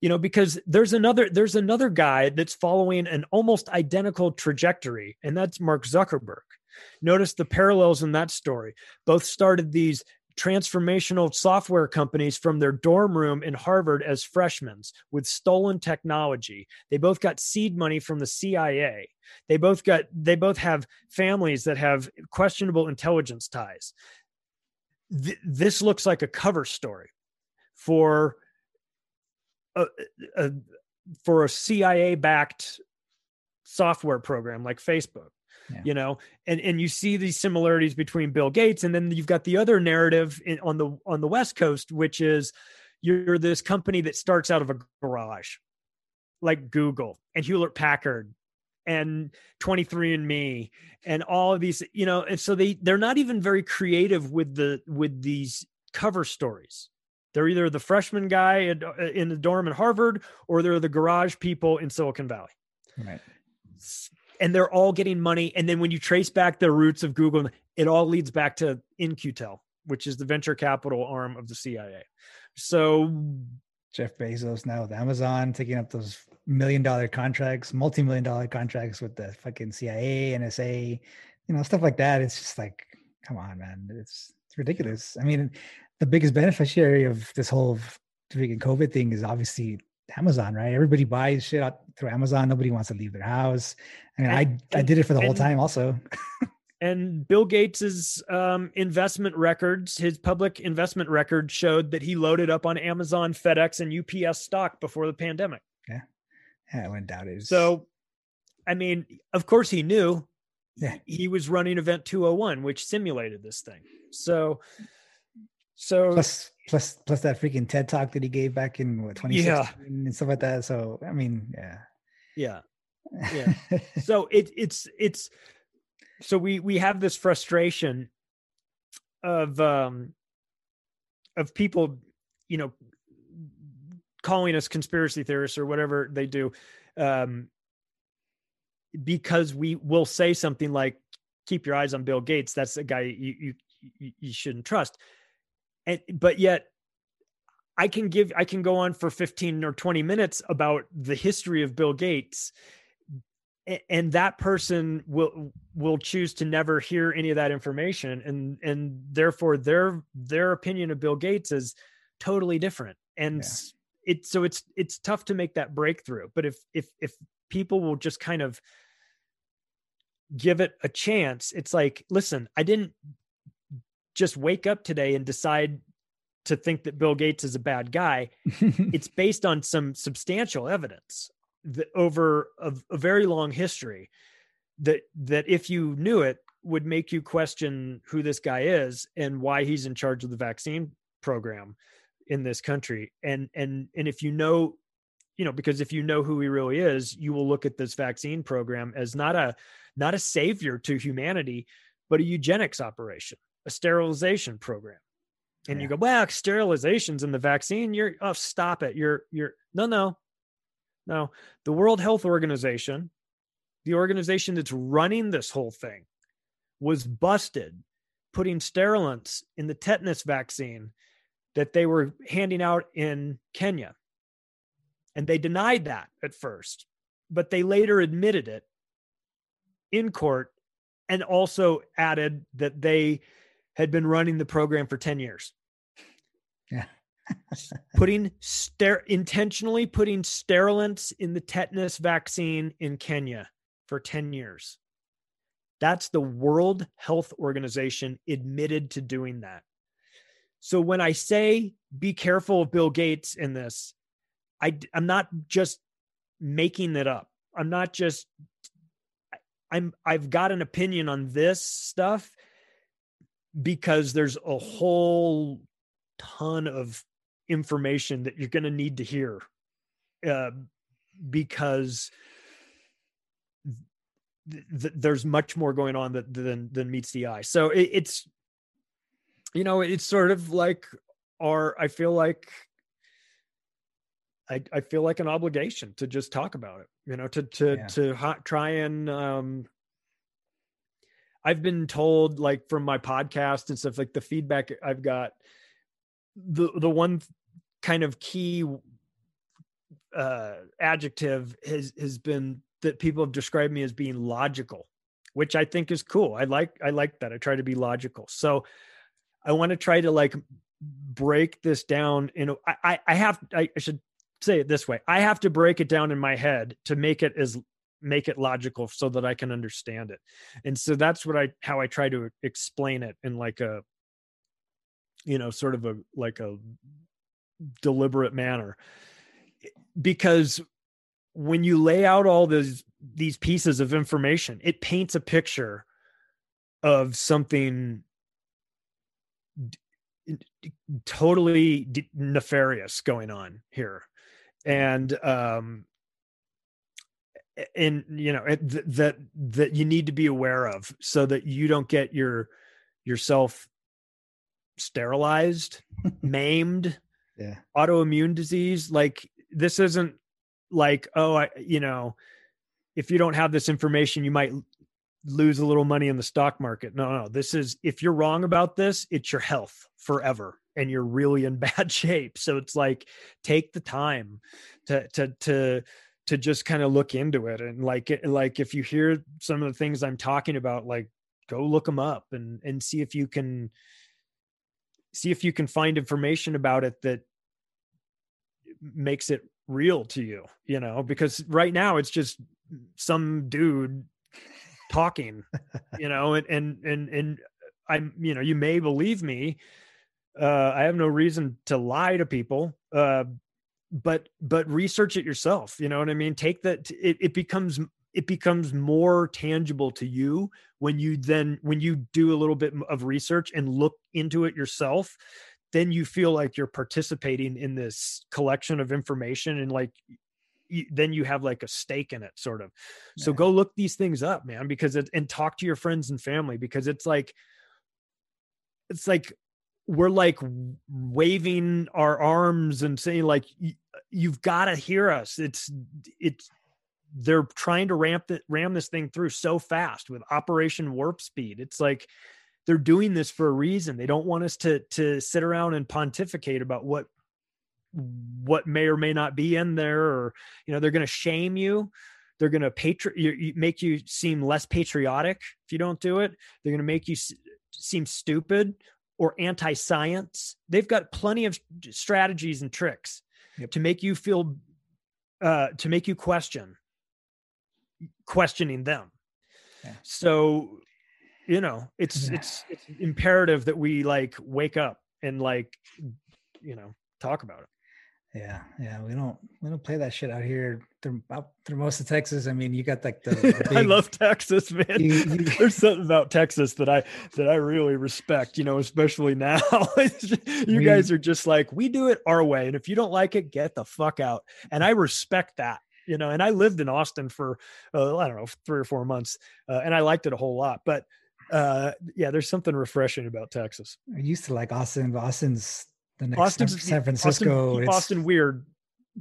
You know because there's another there's another guy that's following an almost identical trajectory and that's mark zuckerberg. Notice the parallels in that story. Both started these transformational software companies from their dorm room in harvard as freshmen with stolen technology. They both got seed money from the cia they both got they both have families that have questionable intelligence ties. Th- this looks like a cover story for a, a for a CIA backed software program like Facebook. Yeah. You know, and and you see these similarities between Bill Gates, and then you've got the other narrative in, on the on the West Coast, which is you're this company that starts out of a garage, like Google and Hewlett Packard and 23andme and all of these you know and so they they're not even very creative with the with these cover stories they're either the freshman guy in, in the dorm at harvard or they're the garage people in silicon valley Right. And they're all getting money and then when you trace back the roots of google it all leads back to In-Q-Tel which is the venture capital arm of the cia so Jeff Bezos now with Amazon taking up those million dollar contracts, multi million dollar contracts with the fucking CIA, NSA, you know, stuff like that. It's just like, come on, man. It's it's ridiculous. I mean, the biggest beneficiary of this whole freaking COVID thing is obviously Amazon, right? Everybody buys shit out through Amazon. Nobody wants to leave their house. I mean, And- I I did it for the whole time also. and Bill Gates's um, investment records, his public investment record showed that he loaded up on Amazon, FedEx, and UPS stock before the pandemic. Yeah, I wouldn't doubt it. It's- So, I mean, of course, he knew Yeah. he was running Event 201, which simulated this thing. So, so plus plus plus that freaking TED talk that he gave back in what 2016 and stuff like that. So I mean, yeah. yeah. Yeah. so it it's it's so we we have this frustration of um of people you know calling us conspiracy theorists or whatever they do um because we will say something like keep your eyes on bill gates that's a guy you you, you shouldn't trust and but yet i can give i can go on for 15 or 20 minutes about the history of bill gates. And that person will will choose to never hear any of that information. And and therefore their their opinion of bill gates is totally different. And Yeah. it so it's it's tough to make that breakthrough. But if if if people will just kind of give it a chance it's like listen i didn't just wake up today and decide to think that bill gates is a bad guy it's based on some substantial evidence that over a, a very long history that that if you knew it would make you question who this guy is and why he's in charge of the vaccine program in this country. And and and if you know you know because if you know who he really is you will look at this vaccine program as not a not a savior to humanity but a eugenics operation a sterilization program. And you go well sterilizations in the vaccine. You're oh stop it. You're you're no no no. The world health organization the organization that's running this whole thing was busted putting sterilants in the tetanus vaccine that they were handing out in Kenya. And they denied that at first, but they later admitted it in court and also added that they had been running the program for 10 years. Yeah. putting ster- intentionally putting sterilants in the tetanus vaccine in Kenya for 10 years. That's the World Health Organization admitted to doing that. So when I say be careful of Bill Gates in this, I, I'm not just making it up. I'm not just I'm I've got an opinion on this stuff because there's a whole ton of information that you're going to need to hear uh, because th- th- there's much more going on that, than than meets the eye. So it, it's you know it's sort of like our I feel like I, I feel like an obligation to just talk about it, you know, to to yeah. to ha- try and um I've been told like from my podcast and stuff like the feedback I've got the the one kind of key uh adjective has has been that people have described me as being logical, which I think is cool. I like I like that. I try to be logical. So I want to try to like break this down you in I have I should say it this way i have to break it down in my head to make it as make it logical so that i can understand it. And so that's what i how i try to explain it in like a you know sort of a like a deliberate manner. Because when you lay out all these these pieces of information it paints a picture of something totally nefarious going on here. And um and you know th- that that you need to be aware of so that you don't get your yourself sterilized maimed yeah autoimmune disease like this isn't like oh i you know if you don't have this information you might lose a little money in the stock market no no this is if you're wrong about this it's your health forever and you're really in bad shape. So it's like take the time to to to to just kind of look into it and like like if you hear some of the things I'm talking about like go look them up and and see if you can see if you can find information about it that makes it real to you you know because right now it's just some dude talking you know and and and and i'm you know you may believe me uh, I have no reason to lie to people. Uh, but but research it yourself. You know what I mean? Take that. It, it becomes it becomes more tangible to you when you then when you do a little bit of research and look into it yourself then you feel like you're participating in this collection of information and like you, then you have like a stake in it sort of so go look these things up man because it and talk to your friends and family because it's like it's like we're like waving our arms and saying like you've got to hear us. It's it's they're trying to ramp it ram this thing through so fast with operation warp speed. It's like they're doing this for a reason. They don't want us to to sit around and pontificate about what what may or may not be in there or you know they're going to shame you. They're going to patri- make you seem less patriotic if you don't do it. They're going to make you s- seem stupid or anti science. They've got plenty of strategies and tricks yep. to make you feel, uh, to make you question, questioning them. Yeah. So, you know, it's, it's, it's imperative that we like wake up and like, you know, talk about it. Yeah, yeah, we don't we don't play that shit out here through through most of Texas. I mean, you got like the. the big, I love Texas, man. You, you, There's something about Texas that I that I really respect. You know, especially now. you we, guys are just like we do it our way, and if you don't like it, get the fuck out. And I respect that. You know, and I lived in Austin for uh, I don't know three or four months, uh, and I liked it a whole lot. But uh, yeah, there's something refreshing about Texas. I used to like Austin, but Austin's the next Austin, San Francisco. Austin, Austin weird.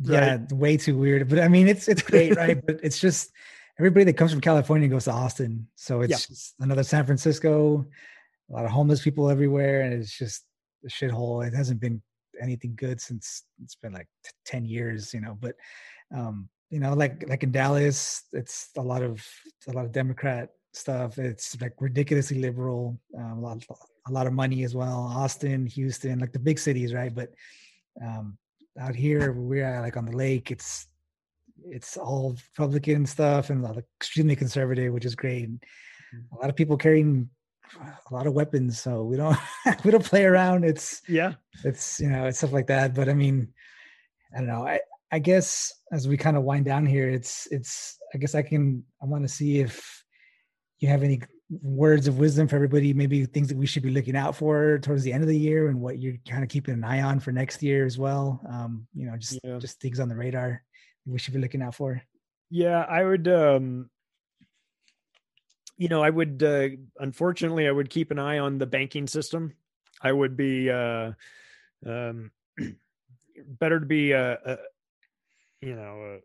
Right? Yeah, way too weird. But I mean, it's it's great, right? but it's just everybody that comes from California goes to Austin, so it's yeah. another San Francisco. A lot of homeless people everywhere, and it's just a shithole. It hasn't been anything good since it's been like t- 10 years you know but um you know like like in dallas it's a lot of a lot of democrat stuff it's like ridiculously liberal um, a lot a lot of money as well. Austin, Houston, like the big cities, right? But Um, out here, we're like on the lake. It's it's all Republican stuff and extremely conservative, which is great. Mm-hmm. A lot of people carrying a lot of weapons, so we don't we don't play around. It's yeah, it's you know it's stuff like that. But I mean, I don't know. I I guess as we kind of wind down here, it's it's I guess I can I want to see if you have any words of wisdom for everybody, maybe things that we should be looking out for towards the end of the year and what you're kind of keeping an eye on for next year as well. Um, you know, just yeah. just things on the radar we should be looking out for. Yeah, I would um you know, I would uh unfortunately I would keep an eye on the banking system. I would be uh um better to be a, a you know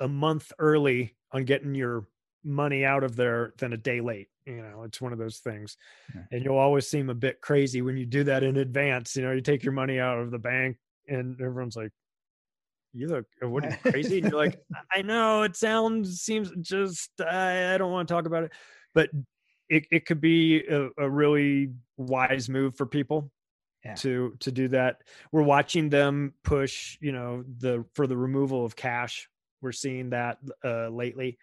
a, a month early on getting your money out of there than a day late you know it's one of those things. Yeah. and you'll always seem a bit crazy when you do that in advance you know you take your money out of the bank and everyone's like you look uh, what are you crazy? And you're like i know it sounds seems just i, I don't want to talk about it. But it, it could be a, a really wise move for people yeah. to to do that. We're watching them push you know the for the removal of cash. We're seeing that uh lately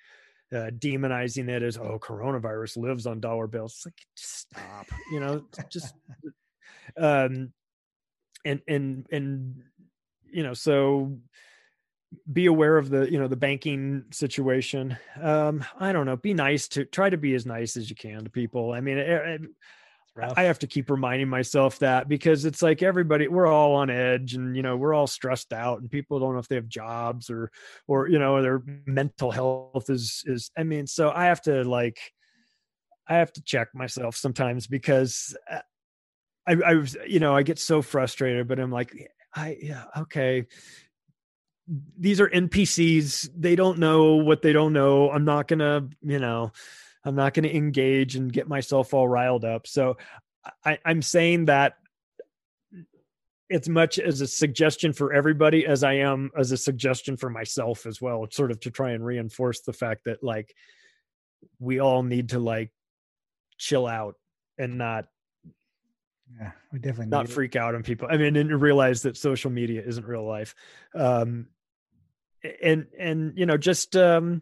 uh, demonizing it as oh coronavirus lives on dollar bills. It's like stop you know just um and and and you know so be aware of the you know the banking situation. Um i don't know be nice to try to be as nice as you can to people. I mean it, it, I have to keep reminding myself that because it's like everybody we're all on edge and you know we're all stressed out and people don't know if they have jobs or or you know their mental health is is I mean so I have to like I have to check myself sometimes because uh, I I was you know I get so frustrated but I'm like I yeah okay. These are NPCs they don't know what they don't know. I'm not going to you know I'm not going to engage and get myself all riled up. So I, I'm saying that as much as a suggestion for everybody as I am as a suggestion for myself as well, sort of to try and reinforce the fact that like we all need to like chill out and not yeah, we definitely not freak it. out on people. I mean, and realize that social media isn't real life. Um, and and you know, just um,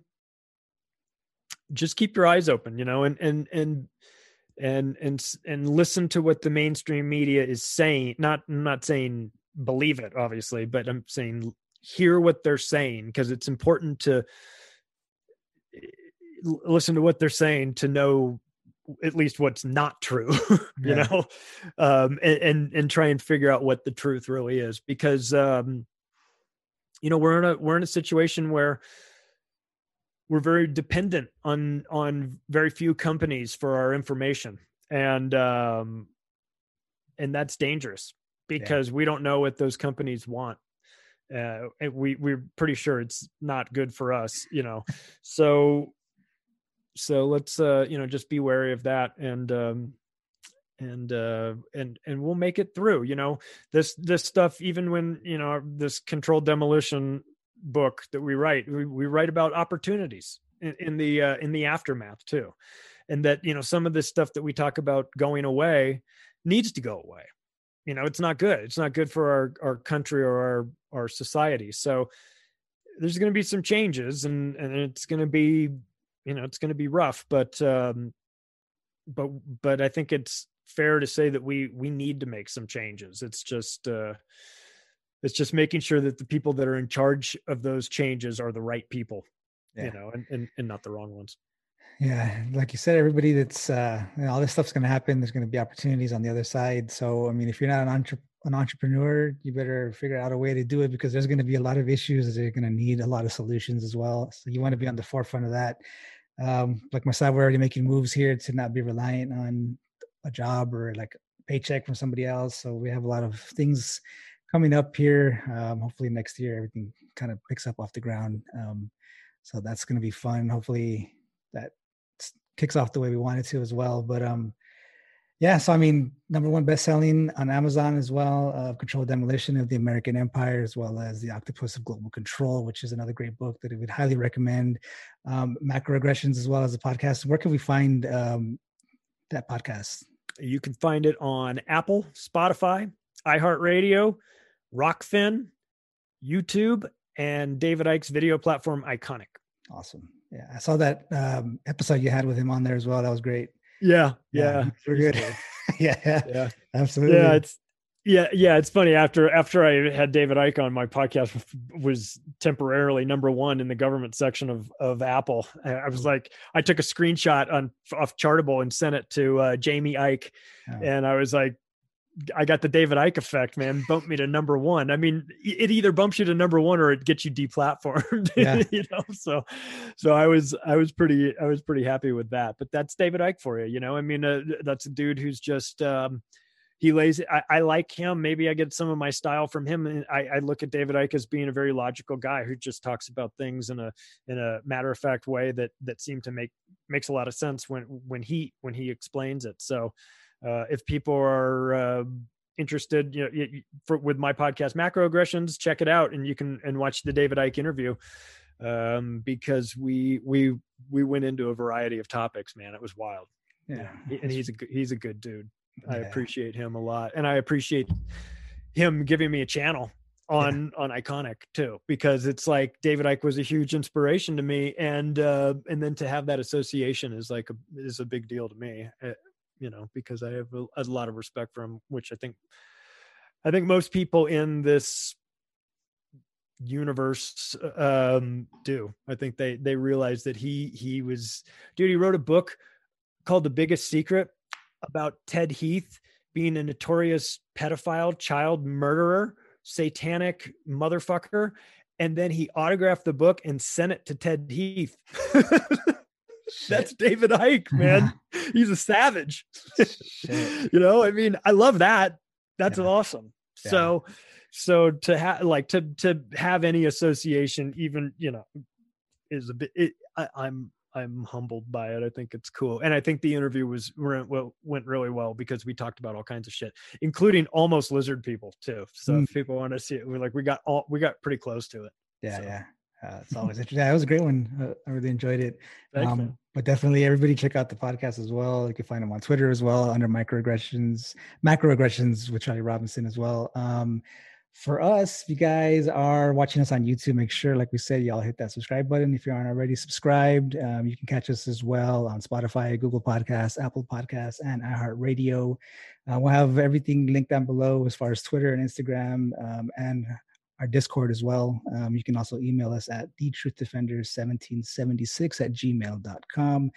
just keep your eyes open, you know, and and and and and and listen to what the mainstream media is saying. Not I'm not saying believe it, obviously, but I'm saying hear what they're saying because it's important to listen to what they're saying to know at least what's not true you yeah. know um and, and, and try and figure out what the truth really is because um you know we're in a we're in a situation where we're very dependent on on very few companies for our information. And um and that's dangerous because yeah. we don't know what those companies want. Uh we we're pretty sure it's not good for us you know. So so let's uh you know just be wary of that and um and uh and and we'll make it through you know. This this stuff even when you know this controlled demolition book that we write we, we write about opportunities in, in the uh, in the aftermath too. And that you know some of this stuff that we talk about going away needs to go away. You know it's not good. It's not good for our our country or our our society. So there's going to be some changes and and it's going to be you know it's going to be rough but um but but i think it's fair to say that we we need to make some changes. It's just uh it's just making sure that the people that are in charge of those changes are the right people yeah. you know and, and and not the wrong ones. Yeah like you said everybody that's uh you know, all this stuff's going to happen. There's going to be opportunities on the other side. So i mean if you're not an, entre- an entrepreneur you better figure out a way to do it because there's going to be a lot of issues that are going to need a lot of solutions as well. So you want to be on the forefront of that. Um like myself we're already making moves here to not be reliant on a job or like a paycheck from somebody else. So we have a lot of things coming up here. Um, hopefully next year everything kind of picks up off the ground. Um, so that's going to be fun. Hopefully that kicks off the way we wanted to as well. But um, yeah, so I mean, number one best-selling on Amazon as well. Uh, Controlled Demolition of the American Empire, as well as The Octopus of Global Control, which is another great book that I would highly recommend. Um, Macroaggressions, as well as the podcast. Where can we find um, that podcast? You can find it on Apple, Spotify, iHeartRadio, Rokfin, YouTube, and David Icke's video platform Ickonic. Awesome. Yeah, I saw that um, episode you had with him on there as well. That was great. Yeah, yeah, yeah we're good. yeah, yeah, yeah, absolutely. Yeah, it's yeah, yeah. It's funny after after I had David Icke on my podcast was temporarily number one in the government section of of Apple. I, was like, I took a screenshot on off Chartable and sent it to uh, Jaymie Icke, oh. and I was like, I got the David Icke effect, man. Bumped me to number one. I mean, it either bumps you to number one or it gets you deplatformed. Yeah. you know, so so I was I was pretty I was pretty happy with that. But that's David Icke for you. You know, I mean, uh, that's a dude who's just um, he lays. I, I, like him. Maybe I get some of my style from him. And I, I look at David Icke as being a very logical guy who just talks about things in a in a matter of fact way that that seem to make makes a lot of sense when when he when he explains it. So uh, if people are uh, interested, you know, for, with my podcast Macroaggressions, check it out, and you can and watch the David Icke interview um, because we we we went into a variety of topics. Man, it was wild. Yeah, and he's a he's a good dude. Yeah. I appreciate him a lot, and I appreciate him giving me a channel on yeah. on Ickonic too because it's like David Icke was a huge inspiration to me and uh and then to have that association is like a is a big deal to me eh, you know, because I have a, a lot of respect for him, which I think, I think most people in this universe um do. I think they they realize that he he was dude he wrote a book called the biggest secret about ted heath being a notorious pedophile child murderer satanic motherfucker and then he autographed the book and sent it to ted heath That's David Icke, man. He's a savage. you know, I mean, I love that. That's yeah. awesome. Yeah. So, so to have like to to have any association, even you know, is a bit. It, I, I'm I'm humbled by it. I think it's cool, and I think the interview was went, went really well because we talked about all kinds of shit, including almost lizard people too. So mm. if people want to see it, we're like we got all we got pretty close to it. Yeah, so. yeah. Uh, it's always interesting. That was a great one. Uh, I really enjoyed it. Thanks, um, but definitely, everybody check out the podcast as well. You can find them on Twitter as well under microaggressions, macroaggressions with Charlie Robinson as well. Um, for us, if you guys are watching us on YouTube, make sure, like we said, y'all hit that subscribe button. If you aren't already subscribed, um, you can catch us as well on Spotify, Google Podcasts, Apple Podcasts, and iHeartRadio. Uh, we'll have everything linked down below as far as Twitter and Instagram um, and our Discord as well. Um, you can also email us at thetruthDefenders1776 at gmail.com.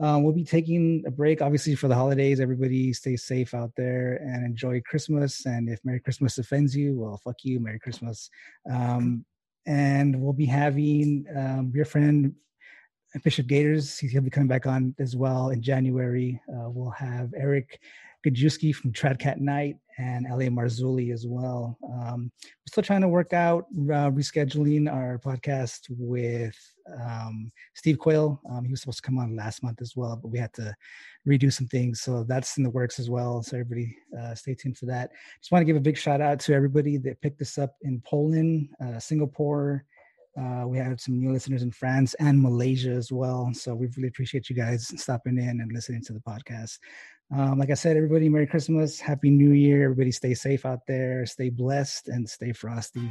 Um, we'll be taking a break, obviously, for the holidays. Everybody stay safe out there and enjoy Christmas. And if Merry Christmas offends you, well, fuck you, Merry Christmas. Um, and we'll be having um, your friend Bishop Gators. He'll be coming back on as well in January. Uh, we'll have Eric Gajewski from Tradcat Knight and L.A. Marzulli as well. Um, we're still trying to work out uh, rescheduling our podcast with um, Steve Quayle. Um, he was supposed to come on last month as well, but we had to redo some things. So that's in the works as well. So everybody uh, stay tuned for that. Just want to give a big shout out to everybody that picked us up in Poland, uh, Singapore, uh, we have some new listeners in France and Malaysia as well. So we really appreciate you guys stopping in and listening to the podcast. Um, like I said, everybody, Merry Christmas, Happy New Year. Everybody stay safe out there, stay blessed, and stay frosty.